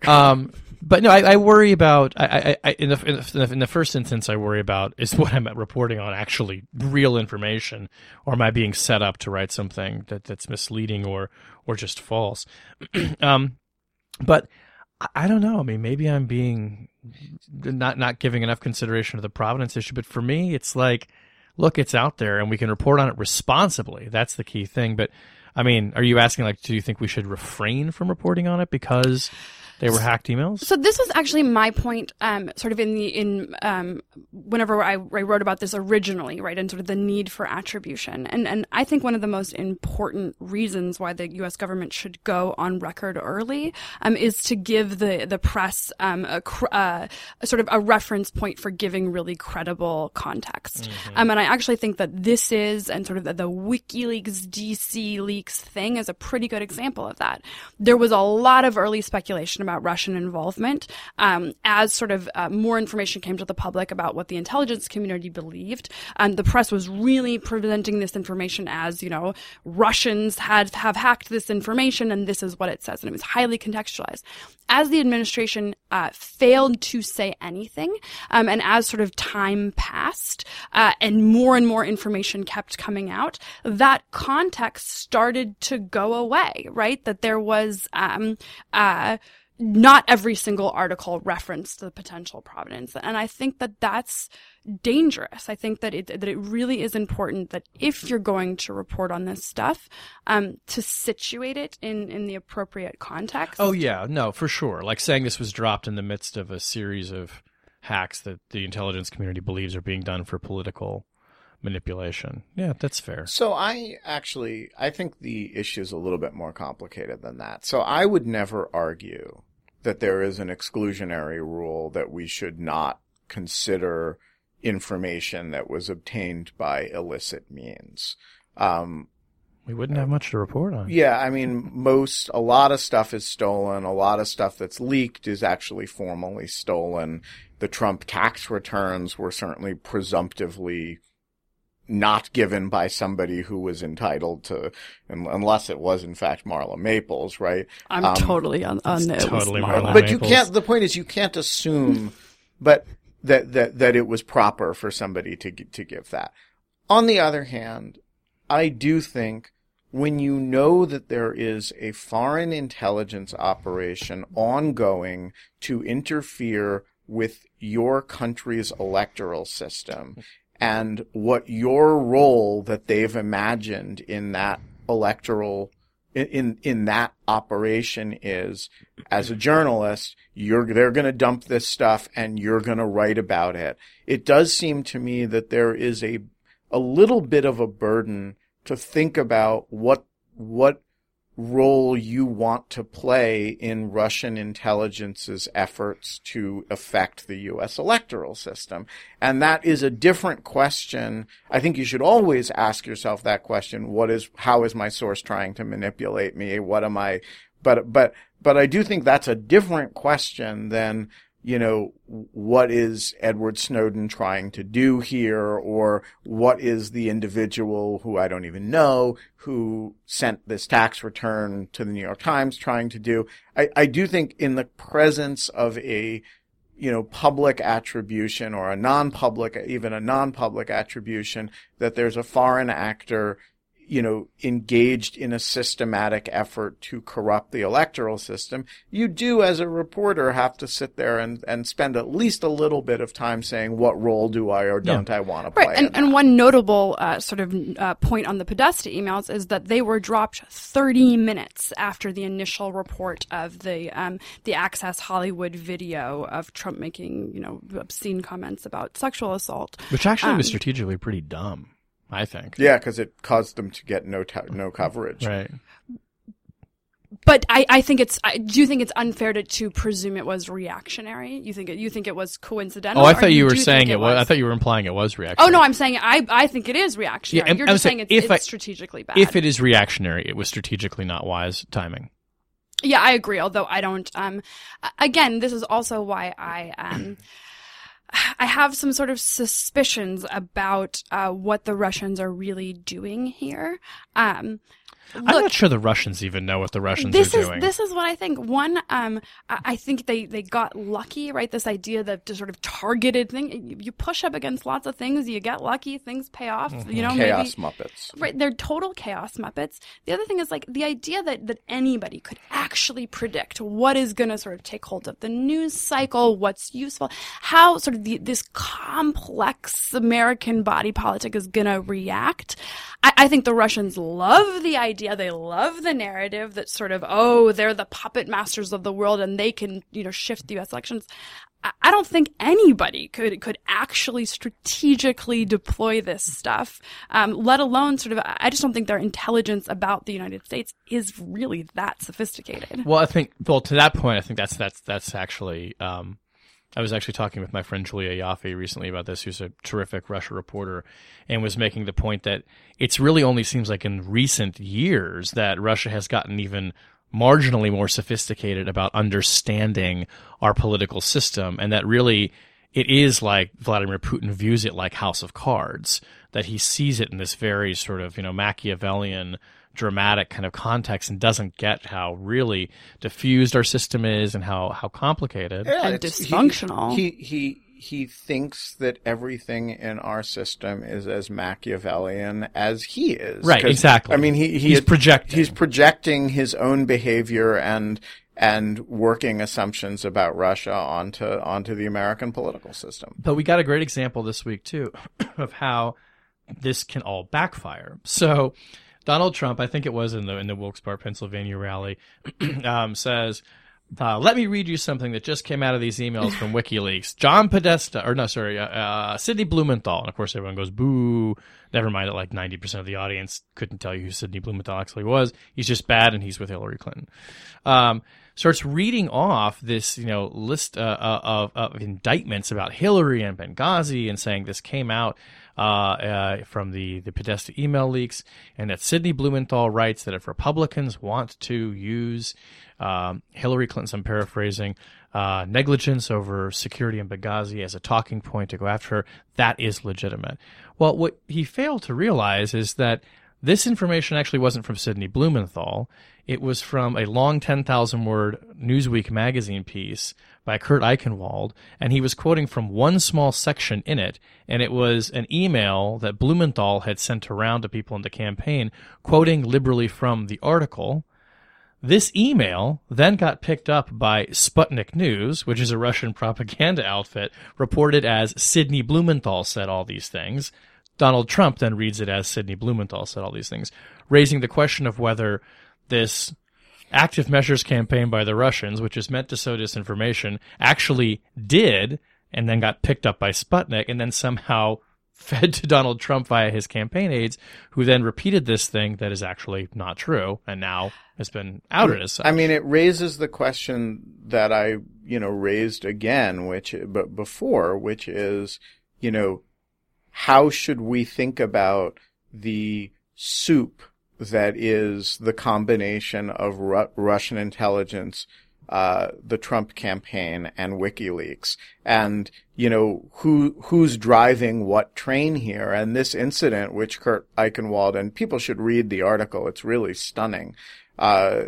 Speaker 1: Um, but no, I, I worry about. I, I, I in, the, in, the, in the first instance, I worry about is <laughs> what I'm reporting on actually real information, or am I being set up to write something that, that's misleading or or just false? <clears throat> um, but I, I don't know. I mean, maybe I'm being not not giving enough consideration to the provenance issue, but for me, it's like, look, it's out there, and we can report on it responsibly. That's the key thing. But I mean, are you asking like, do you think we should refrain from reporting on it because they were hacked emails.
Speaker 3: So this was actually my point, um, sort of in the in um, whenever I, I, wrote about this originally, right, and sort of the need for attribution, and and I think one of the most important reasons why the U.S. government should go on record early um, is to give the the press um, a, uh, a, sort of a reference point for giving really credible context, mm-hmm. um, and I actually think that this is and sort of the, the WikiLeaks DC leaks thing is a pretty good example of that. There was a lot of early speculation about Russian involvement. Um, as sort of uh, more information came to the public about what the intelligence community believed, and the press was really presenting this information as, you know, Russians had have hacked this information, and this is what it says, and it was highly contextualized. As the administration uh, failed to say anything, um, and as sort of time passed, uh, and more and more information kept coming out, that context started to go away. Right, that there was. Um, uh, not every single article referenced the potential provenance. And I think that that's dangerous. I think that it, that it really is important that if you're going to report on this stuff, um, to situate it in, in the appropriate context.
Speaker 1: Oh, yeah. No, for sure. Like saying this was dropped in the midst of a series of hacks that the intelligence community believes are being done for political manipulation. Yeah, that's fair.
Speaker 2: So I actually I think the issue is a little bit more complicated than that. So I would never argue that there is an exclusionary rule that we should not consider information that was obtained by illicit means. Um,
Speaker 1: we wouldn't have much to report on.
Speaker 2: Yeah, I mean, most, a lot of stuff is stolen. A lot of stuff that's leaked is actually formally stolen. The Trump tax returns were certainly presumptively not given by somebody who was entitled to, unless it was in fact Marla Maples, right?
Speaker 3: I'm um, totally on, on
Speaker 1: it. Totally Marla.
Speaker 2: But Maples. you can't. The point is, you can't assume, but that that that it was proper for somebody to to give that. On the other hand, I do think when you know that there is a foreign intelligence operation ongoing to interfere with your country's electoral system and what your role that they've imagined in that electoral in in that operation is as a journalist you're they're going to dump this stuff and you're going to write about it. It does seem to me that there is a a little bit of a burden to think about what what role you want to play in Russian intelligence's efforts to affect the U.S. electoral system. And that is a different question. I think you should always ask yourself that question. What is, how is my source trying to manipulate me? What am I, but, but, but I do think that's a different question than you know, what is Edward Snowden trying to do here? Or what is the individual who I don't even know who sent this tax return to the New York Times trying to do? I, I do think in the presence of a, you know, public attribution or a non-public, even a non-public attribution that there's a foreign actor you know, engaged in a systematic effort to corrupt the electoral system, you do as a reporter have to sit there and, and spend at least a little bit of time saying what role do I or don't yeah. I want to play.
Speaker 3: Right, and, and one notable uh, sort of uh, point on the Podesta emails is that they were dropped 30 minutes after the initial report of the um, the Access Hollywood video of Trump making you know obscene comments about sexual assault,
Speaker 1: which actually um, was strategically pretty dumb. I think.
Speaker 2: Yeah, because it caused them to get no no coverage.
Speaker 1: Right.
Speaker 3: But I, I think it's. I do you think it's unfair to, to presume it was reactionary. You think it, you think it was coincidental?
Speaker 1: Oh, I thought you were saying it was, I thought you were implying it was reactionary.
Speaker 3: Oh no, I'm saying I I think it is reactionary. Yeah, You're just saying, saying it's, it's I, strategically bad.
Speaker 1: If it is reactionary, it was strategically not wise timing.
Speaker 3: Yeah, I agree. Although I don't. Um, again, this is also why I um. I have some sort of suspicions about uh, what the Russians are really doing here. Um,
Speaker 1: I'm not sure the Russians even know what the Russians
Speaker 3: this
Speaker 1: are
Speaker 3: is
Speaker 1: doing.
Speaker 3: this is what I think. One, um, I I think they they got lucky, right? This idea that the sort of targeted thing. You, you push up against lots of things, you get lucky, things pay off. You know,
Speaker 2: Chaos
Speaker 3: maybe,
Speaker 2: Muppets.
Speaker 3: Right, they're total chaos muppets. The other thing is like the idea that that anybody could actually predict what is going to sort of take hold of the news cycle, what's useful, how sort of the, this complex American body politic is going to react. I, I think the Russians love the idea. They love the narrative that sort of oh they're the puppet masters of the world and they can you know shift the U.S. elections. I don't think anybody could could actually strategically deploy this stuff, um, let alone sort of. I just don't think their intelligence about the United States is really that sophisticated.
Speaker 1: Well, I think well to that point, I think that's that's that's actually. Um, I was actually talking with my friend Julia Ioffe recently about this, who's a terrific Russia reporter, and was making the point that it's really only seems like in recent years that Russia has gotten even marginally more sophisticated about understanding our political system, and that really it is like Vladimir Putin views it like House of Cards, that he sees it in this very sort of, you know, Machiavellian dramatic kind of context and doesn't get how really diffused our system is and how, how complicated.
Speaker 3: And
Speaker 2: it's- he-
Speaker 3: dysfunctional.
Speaker 2: He, he he thinks that everything in our system is as Machiavellian as he is.
Speaker 1: Right,
Speaker 2: 'Cause,
Speaker 1: exactly.
Speaker 2: I mean, he, he
Speaker 1: He's projecting.
Speaker 2: He's projecting his own behavior and and working assumptions about Russia onto onto the American political system.
Speaker 1: But we got a great example this week too <coughs> of how this can all backfire. So Donald Trump, I think it was in the in the Wilkes-Barre, Pennsylvania rally, <clears throat> um, says, uh, "Let me read you something that just came out of these emails from <laughs> WikiLeaks. John Podesta, or no, sorry, uh, uh, Sidney Blumenthal, and of course everyone goes boo. Never mind that like ninety percent of the audience couldn't tell you who Sidney Blumenthal actually was. He's just bad, and he's with Hillary Clinton." Um, starts reading off this, you know, list uh, uh, of, of indictments about Hillary and Benghazi, and saying this came out from the the Podesta email leaks, and that Sidney Blumenthal writes that if Republicans want to use um, Hillary Clinton, I'm paraphrasing, uh, negligence over security in Benghazi as a talking point to go after her, that is legitimate. Well, what he failed to realize is that this information actually wasn't from Sidney Blumenthal. It was from a long 10,000 word Newsweek magazine piece by Kurt Eichenwald, and he was quoting from one small section in it, and it was an email that Blumenthal had sent around to people in the campaign, quoting liberally from the article. This email then got picked up by Sputnik News, which is a Russian <laughs> propaganda outfit, reported as Sidney Blumenthal said all these things. Donald Trump then reads it as Sidney Blumenthal said all these things, raising the question of whether this active measures campaign by the Russians, which is meant to sow disinformation, actually did and then got picked up by Sputnik and then somehow <laughs> fed to Donald Trump via his campaign aides, who then repeated this thing that is actually not true and now has been outed as such.
Speaker 2: I mean, it raises the question that I, you know, raised again, which, but before, which is, you know, how should we think about the soup that is the combination of Ru- Russian intelligence, uh, the Trump campaign and WikiLeaks and, you know, who, who's driving what train here? And this incident, which Kurt Eichenwald, and people should read the article. It's really stunning. Uh,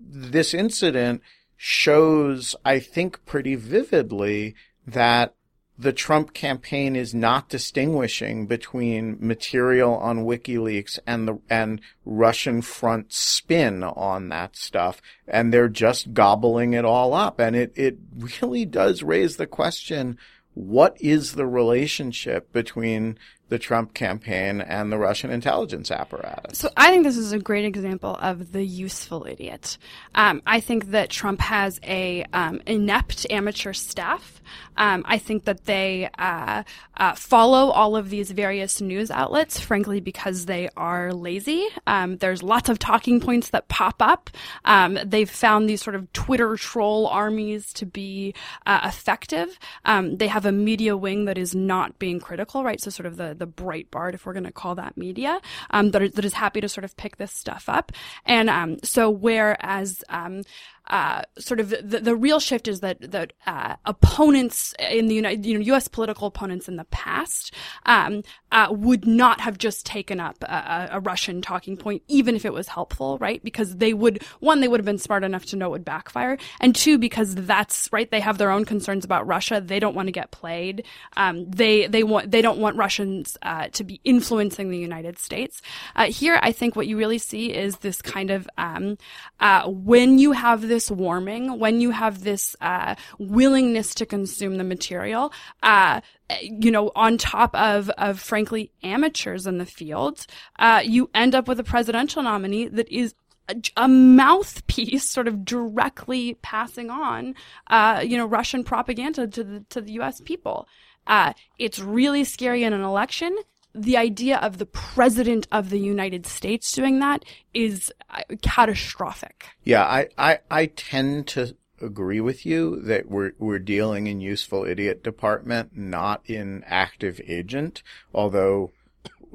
Speaker 2: this incident shows, I think, pretty vividly that the Trump campaign is not distinguishing between material on WikiLeaks and the and Russian front spin on that stuff, and they're just gobbling it all up. And it it really does raise the question: What is the relationship between the Trump campaign and the Russian intelligence apparatus?
Speaker 3: So I think this is a great example of the useful idiot. Um, I think that Trump has a um, inept amateur staff. Um, I think that they uh, uh, follow all of these various news outlets, frankly, because they are lazy. Um, there's lots of talking points that pop up. Um, they've found these sort of Twitter troll armies to be uh, effective. Um, they have a media wing that is not being critical, right? So sort of the the Breitbart, if we're going to call that media, um, that, are, that is happy to sort of pick this stuff up. And um, so whereas um, uh, sort of the, the real shift is that that uh, opponents in the United, you know, U.S. political opponents in the past um, uh, would not have just taken up a, a, Russian talking point, even if it was helpful, right? Because they would one, they would have been smart enough to know it would backfire, and two, because that's right, they have their own concerns about Russia. They don't want to get played. Um, they they want they don't want Russians uh, to be influencing the United States. Uh, here, I think what you really see is this kind of um, uh, when you have this warming, when you have this uh, willingness to consume the material, uh, you know, on top of, of frankly amateurs in the field, uh, you end up with a presidential nominee that is a, a mouthpiece, sort of directly passing on, uh, you know, Russian propaganda to the to the U.S. people. Uh, it's really scary in an election the idea of the president of the United States doing that is uh, catastrophic.
Speaker 2: Yeah, I, I, I tend to agree with you that we're we're dealing in useful idiot department, not in active agent. Although,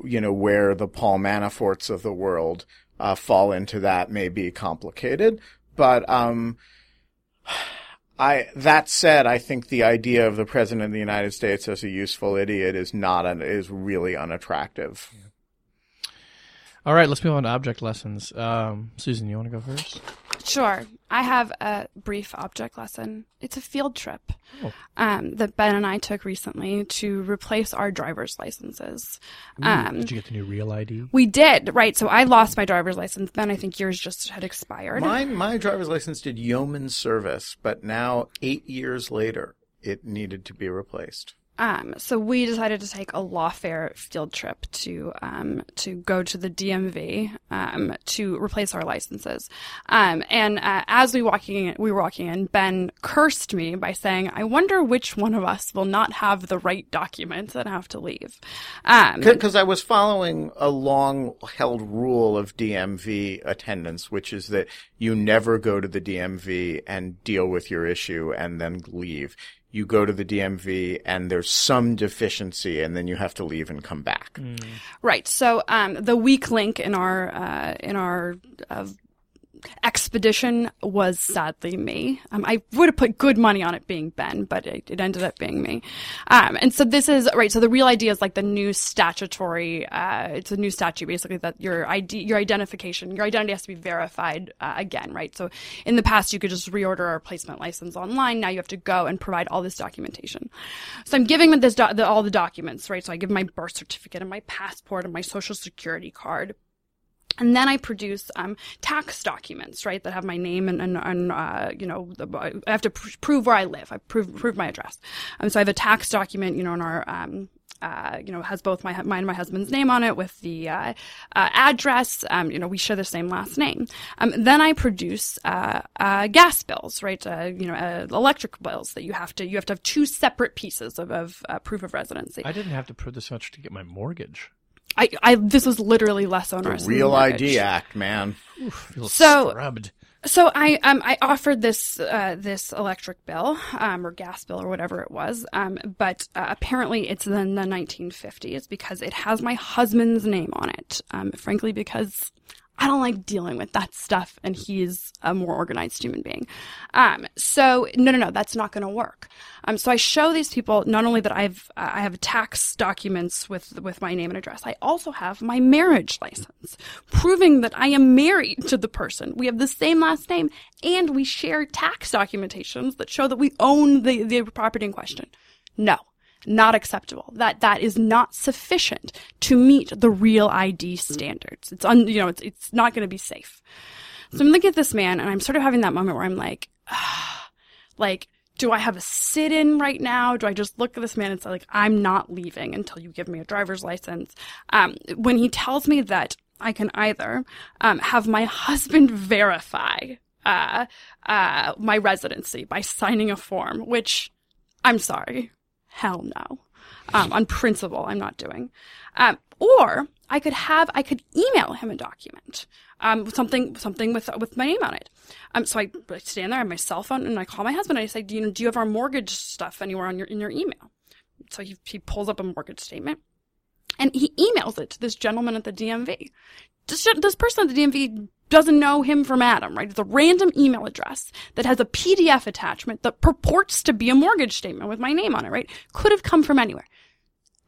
Speaker 2: you know, where the Paul Manaforts of the world uh, fall into that may be complicated, but um, <sighs> I that said, I think the idea of the president of the United States as a useful idiot is not an, is really unattractive. Yeah.
Speaker 1: All right, let's move on to object lessons. Um, Susan, you want to go first?
Speaker 3: Sure. I have a brief object lesson. It's a field trip oh. um, that Ben and I took recently to replace our driver's licenses.
Speaker 1: Ooh, um, did you get the new real ID?
Speaker 3: We did, right. So I lost my driver's license. Ben, I think yours just had expired.
Speaker 2: Mine, my driver's license did yeoman service, but now, eight years later, it needed to be replaced.
Speaker 3: Um, so we decided to take a lawfare field trip to um, to go to the DMV um, to replace our licenses. Um, and uh, as we walking in, we were walking in, Ben cursed me by saying, "I wonder which one of us will not have the right documents and have to leave."
Speaker 2: Because um, I was following a long-held rule of DMV attendance, which is that you never go to the DMV and deal with your issue and then leave you go to the DMV and there's some deficiency and then you have to leave and come back. Mm.
Speaker 3: Right. So um, the weak link in our uh, in our uh, expedition was sadly me. Um, I would have put good money on it being Ben, but it, it ended up being me. Um, and so this is right. So the real idea is like the new statutory. Uh, it's a new statute basically that your ID, your identification, your identity has to be verified uh, again, right? So in the past you could just reorder a replacement license online. Now you have to go and provide all this documentation. So I'm giving them this do- the, all the documents, right? So I give my birth certificate and my passport and my social security card. And then I produce um, tax documents, right, that have my name and, and, and uh, you know, I have to pr- prove where I live. I prove prove my address. Um, so I have a tax document, you know, in our um, uh, you know, has both my mine and my husband's name on it with the uh, uh, address. Um, you know, we share the same last name. Um, then I produce uh, uh, gas bills, right? Uh, you know, electric bills that you have to you have to have two separate pieces of, of proof of residency.
Speaker 1: I didn't have to prove this much to get my mortgage.
Speaker 3: I, I this was literally less onerous.
Speaker 2: The Real ID Act, man. Oof,
Speaker 3: so scrubbed. So I um I offered this uh, this electric bill um, or gas bill or whatever it was um but uh, apparently it's in the 1950s because it has my husband's name on it um frankly because I don't like dealing with that stuff, and he's a more organized human being. Um, so no, no, no, that's not going to work. Um, so I show these people not only that I've uh, I have tax documents with with my name and address, I also have my marriage license proving that I am married to the person. We have the same last name, and we share tax documentations that show that we own the the property in question. No, not acceptable. That that is not sufficient to meet the real ID standards. It's un, you know, it's it's not going to be safe. So I'm looking at this man and I'm sort of having that moment where I'm like, <sighs> like, do I have a sit in right now? Do I just look at this man and say like, I'm not leaving until you give me a driver's license? Um, when he tells me that I can either um, have my husband <laughs> verify uh, uh, my residency by signing a form, which I'm sorry, hell no. Um, on principle, I'm not doing. Um, or I could have, I could email him a document, um, something, something with, with my name on it. Um, so I, I stand there on my cell phone and I call my husband and I say, do you do you have our mortgage stuff anywhere on your, in your email? So he, he pulls up a mortgage statement and he emails it to this gentleman at the DMV. This, this person at the DMV doesn't know him from Adam, right? It's a random email address that has a PDF attachment that purports to be a mortgage statement with my name on it, right? Could have come from anywhere.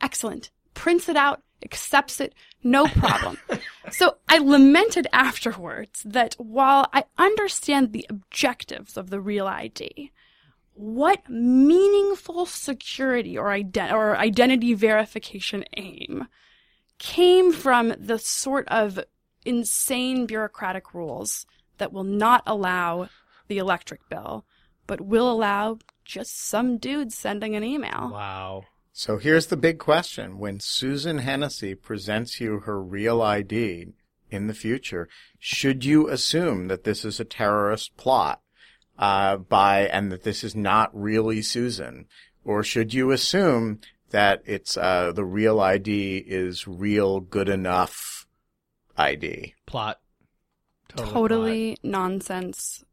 Speaker 3: Excellent. Prints it out, accepts it, no problem. <laughs> so I lamented afterwards that while I understand the objectives of the real ID, what meaningful security or, ident- or identity verification aim came from the sort of insane bureaucratic rules that will not allow the electric bill, but will allow just some dude sending an email.
Speaker 1: Wow.
Speaker 2: So here's the big question. When Susan Hennessy presents you her real ID in the future, should you assume that this is a terrorist plot uh, by and that this is not really Susan? Or should you assume that it's uh, the real ID is real good enough ID?
Speaker 1: Plot.
Speaker 3: Totally, nonsense.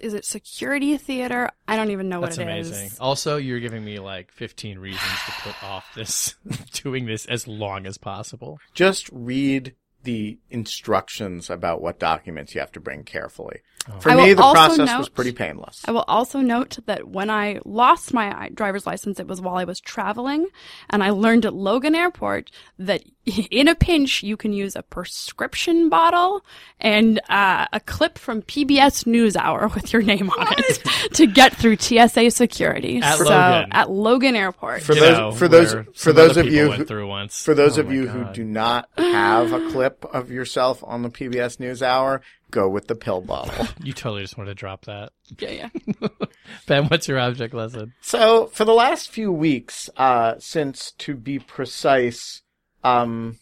Speaker 3: Is it security theater? I don't even know
Speaker 1: That's
Speaker 3: what it is.
Speaker 1: amazing. Also, you're giving me like 15 reasons to put off this, <laughs> doing this as long as possible.
Speaker 2: Just read the instructions about what documents you have to bring carefully. For
Speaker 3: I
Speaker 2: me, the
Speaker 3: also
Speaker 2: process was pretty painless.
Speaker 3: I will also note that when I lost my driver's license, it was while I was traveling, and I learned at Logan Airport that <laughs> in a pinch you can use a prescription bottle and uh, a clip from PBS NewsHour <laughs> with your name on it <laughs> to get through TSA security.
Speaker 1: At
Speaker 3: so
Speaker 1: Logan.
Speaker 3: at Logan Airport.
Speaker 2: For
Speaker 1: You
Speaker 2: those-
Speaker 1: know,
Speaker 2: for those- for those of
Speaker 1: people
Speaker 2: you
Speaker 1: went
Speaker 2: who-
Speaker 1: through once.
Speaker 2: For those
Speaker 1: Oh
Speaker 2: of
Speaker 1: my
Speaker 2: you who do not have a clip of yourself on the PBS NewsHour, go with the pill bottle. <laughs>
Speaker 1: you totally just wanted to drop that.
Speaker 3: yeah, yeah. <laughs>
Speaker 1: Ben, what's your object lesson?
Speaker 2: So for the last few weeks, uh, since to be precise, um,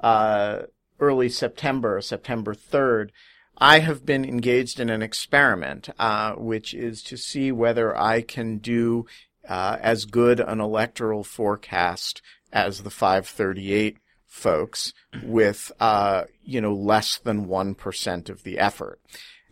Speaker 2: uh, early September, September 3rd, I have been engaged in an experiment, uh, which is to see whether I can do, uh, as good an electoral forecast as the 538 folks with, uh, you know, less than 1% of the effort.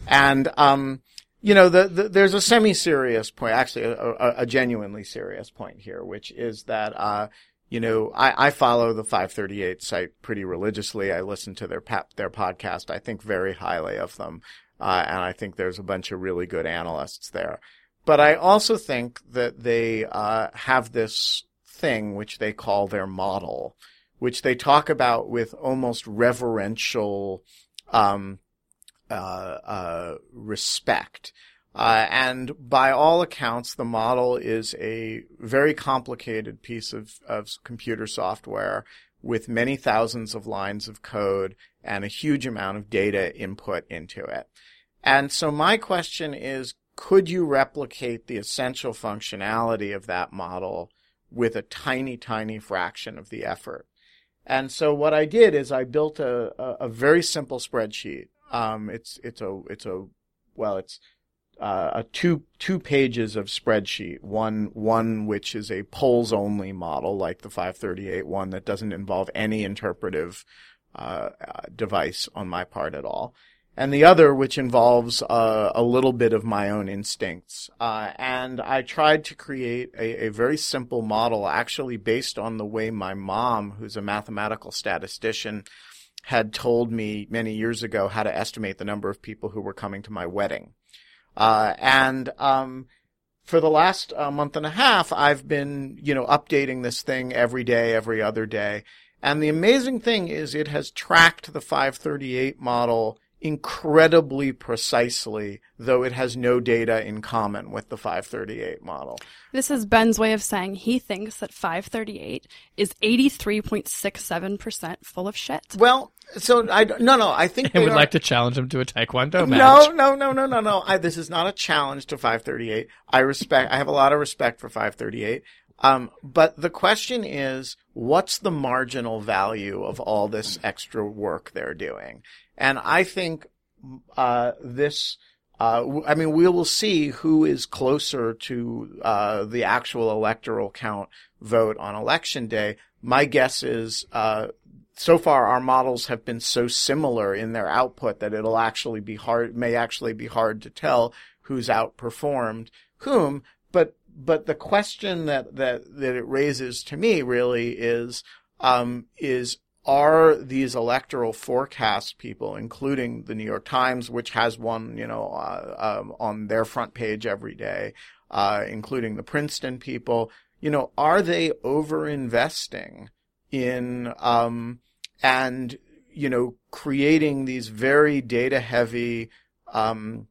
Speaker 2: And, um, you know, the, the, there's a semi-serious point, actually a, a, a genuinely serious point here, which is that, uh, you know, I, I follow the 538 site pretty religiously. I listen to their their podcast. I think very highly of them, uh, and I think there's a bunch of really good analysts there. But I also think that they uh, have this thing which they call their model, which they talk about with almost reverential um, uh, uh, respect. Uh, and by all accounts, the model is a very complicated piece of, of computer software with many thousands of lines of code and a huge amount of data input into it. And so my question is, could you replicate the essential functionality of that model with a tiny, tiny fraction of the effort? And so what I did is I built a, a, a very simple spreadsheet. Um, it's, it's a, it's a, well, it's, uh, a two two pages of spreadsheet. One one which is a polls only model, like the 538 one that doesn't involve any interpretive uh, uh, device on my part at all, and the other which involves uh, a little bit of my own instincts. Uh, and I tried to create a, a very simple model, actually based on the way my mom, who's a mathematical statistician, had told me many years ago how to estimate the number of people who were coming to my wedding. Uh, and, um, for the last uh, month and a half, I've been, you know, updating this thing every day, every other day. And the amazing thing is it has tracked the 538 model incredibly precisely, though it has no data in common with the 538 model.
Speaker 3: This is Ben's way of saying he thinks that 538 is 83.67% full of shit.
Speaker 2: Well, so I, no, no, I think
Speaker 1: I <laughs> would
Speaker 2: are-
Speaker 1: like to challenge him to a taekwondo match.
Speaker 2: No, no, no, no, no, no. I, this is not a challenge to 538. I respect, I have a lot of respect for 538. Um, but the question is, what's the marginal value of all this extra work they're doing? And I think, uh, this, uh, I mean, we will see who is closer to, uh, the actual electoral count vote on election day. My guess is, uh, so far our models have been so similar in their output that it'll actually be hard, may actually be hard to tell who's outperformed whom. But, but the question that, that, that it raises to me really is, um, is are these electoral forecast people, including the New York Times, which has one, you know, uh, um, on their front page every day, uh, including the Princeton people, you know, are they over investing in, um, and, you know, creating these very data heavy, um,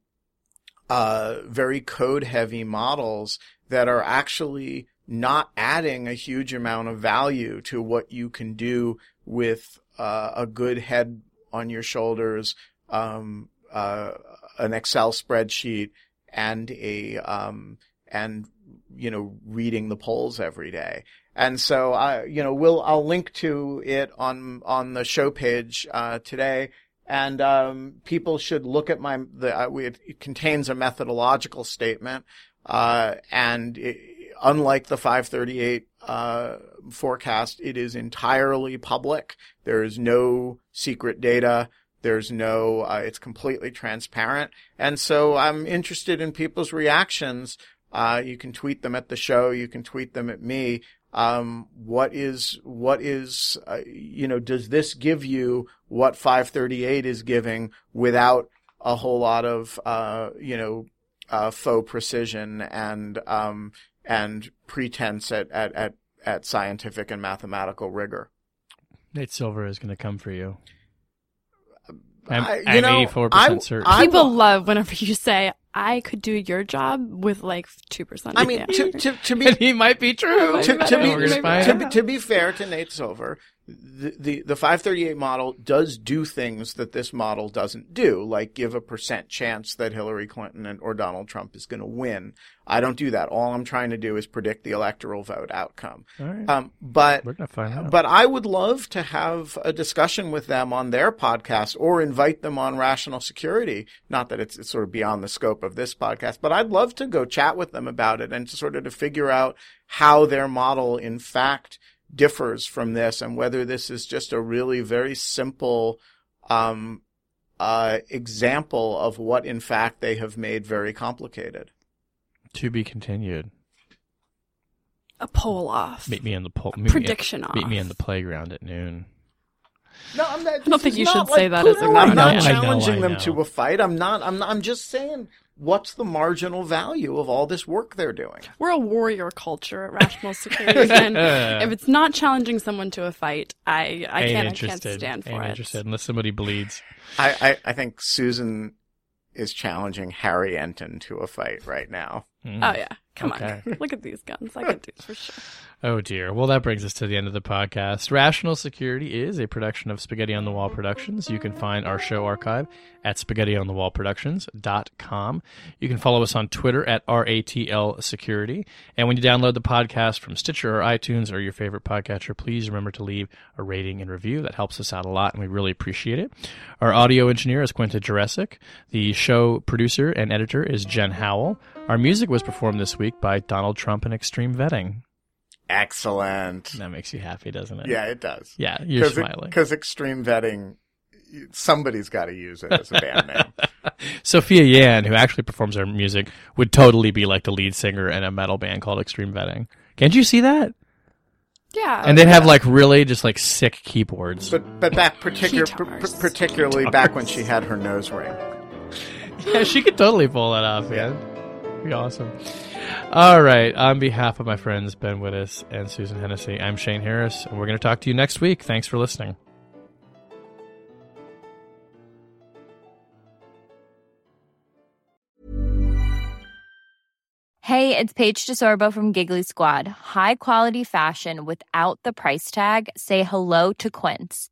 Speaker 2: uh, very code heavy models that are actually not adding a huge amount of value to what you can do with uh, a good head on your shoulders, um, uh, an Excel spreadsheet, and a um, and you know reading the polls every day. And so I, you know, we'll I'll link to it on on the show page uh, today. And um, people should look at my the uh, it, it, contains a methodological statement, uh, and it, unlike the 538 uh, forecast, it is entirely public. There is no secret data. There's no, uh, it's completely transparent. And so I'm interested in people's reactions. Uh, you can tweet them at the show. You can tweet them at me. Um, what is, what is, uh, you know, does this give you what 538 is giving without a whole lot of, uh, you know, uh, faux precision and, um, and pretense at, at, at, at scientific and mathematical rigor.
Speaker 1: Nate Silver is going to come for you.
Speaker 2: I'm,
Speaker 1: I'm,
Speaker 2: I, you know,
Speaker 1: 84%
Speaker 2: I-
Speaker 1: certain.
Speaker 2: I-
Speaker 3: People
Speaker 2: will-
Speaker 3: love whenever you say, I could do your job with like 2%.
Speaker 2: I mean,
Speaker 3: yeah.
Speaker 2: to, to, to be <laughs>
Speaker 1: and he might be true.
Speaker 2: to, to, be,
Speaker 1: gonna find
Speaker 2: to,
Speaker 1: out.
Speaker 2: be, to be fair to Nate Silver, the, the, the 538 model does do things that this model doesn't do, like give a percent chance that Hillary Clinton and, or Donald Trump is going to win. I don't do that. All I'm trying to do is predict the electoral vote outcome.
Speaker 1: Right.
Speaker 2: Um, but
Speaker 1: We're to find out.
Speaker 2: but I would love to have a discussion with them on their podcast or invite them on rational security. Not that it's, it's sort of beyond the scope of this podcast, but I'd love to go chat with them about it and to sort of to figure out how their model in fact differs from this and whether this is just a really very simple, um, uh, example of what in fact they have made very complicated.
Speaker 1: to be continued.
Speaker 3: a poll off.
Speaker 1: Meet me in the pol- meet me-
Speaker 3: Prediction off.
Speaker 1: Meet me in the playground at noon.
Speaker 2: No, I'm not,
Speaker 3: I don't think you should
Speaker 2: not
Speaker 3: say that as a
Speaker 2: Putin. I'm
Speaker 3: warning.
Speaker 2: not
Speaker 1: I know, I know,
Speaker 2: challenging them to a fight. I'm not. I'm not. I'm just saying, what's the marginal value of all this work they're doing?
Speaker 3: We're a warrior culture at Rational Security, and if it's not challenging someone to a fight, I I can't I
Speaker 1: interested.
Speaker 3: can't stand for
Speaker 1: Ain't
Speaker 3: it.
Speaker 1: interested unless somebody bleeds.
Speaker 2: I, I, I think Susan is challenging Harry Enten to a fight right now.
Speaker 1: Mm.
Speaker 3: Oh yeah, come
Speaker 1: Okay.
Speaker 3: on, <laughs> look at these guns. I could do this for sure. <laughs>
Speaker 1: Oh dear. Well, that brings us to the end of the podcast. Rational Security is a production of Spaghetti on the Wall Productions. You can find our show archive at spaghettionthewallproductions.com. You can follow us on Twitter at RATL Security. And when you download the podcast from Stitcher or iTunes or your favorite podcatcher, please remember to leave a rating and review. That helps us out a lot and we really appreciate it. Our audio engineer is Quinta Juresic. The show producer and editor is Jen Howell. Our music was performed this week by Donald Trump and Extreme Vetting.
Speaker 2: Excellent.
Speaker 1: That makes you happy, doesn't it?
Speaker 2: Yeah, it does.
Speaker 1: Yeah, you're smiling.
Speaker 2: Because extreme vetting, somebody's got to use it as a band name. <laughs>
Speaker 1: Sophia Yan, who actually performs our music, would totally be like the lead singer in a metal band called Extreme Vetting. Can't you see that?
Speaker 3: Yeah,
Speaker 1: And they'd have like really just like sick keyboards.
Speaker 2: But but back particular, p-
Speaker 3: Guitars.
Speaker 2: particularly back when she had her nose ring. <laughs>
Speaker 1: yeah, she could totally pull that off, man. Be awesome. All right. On behalf of my friends Ben Wittes and Susan Hennessy, I'm Shane Harris, and we're going to talk to you next week. Thanks for listening.
Speaker 4: Hey, it's Paige DeSorbo from Giggly Squad. High quality fashion without the price tag. Say hello to Quince.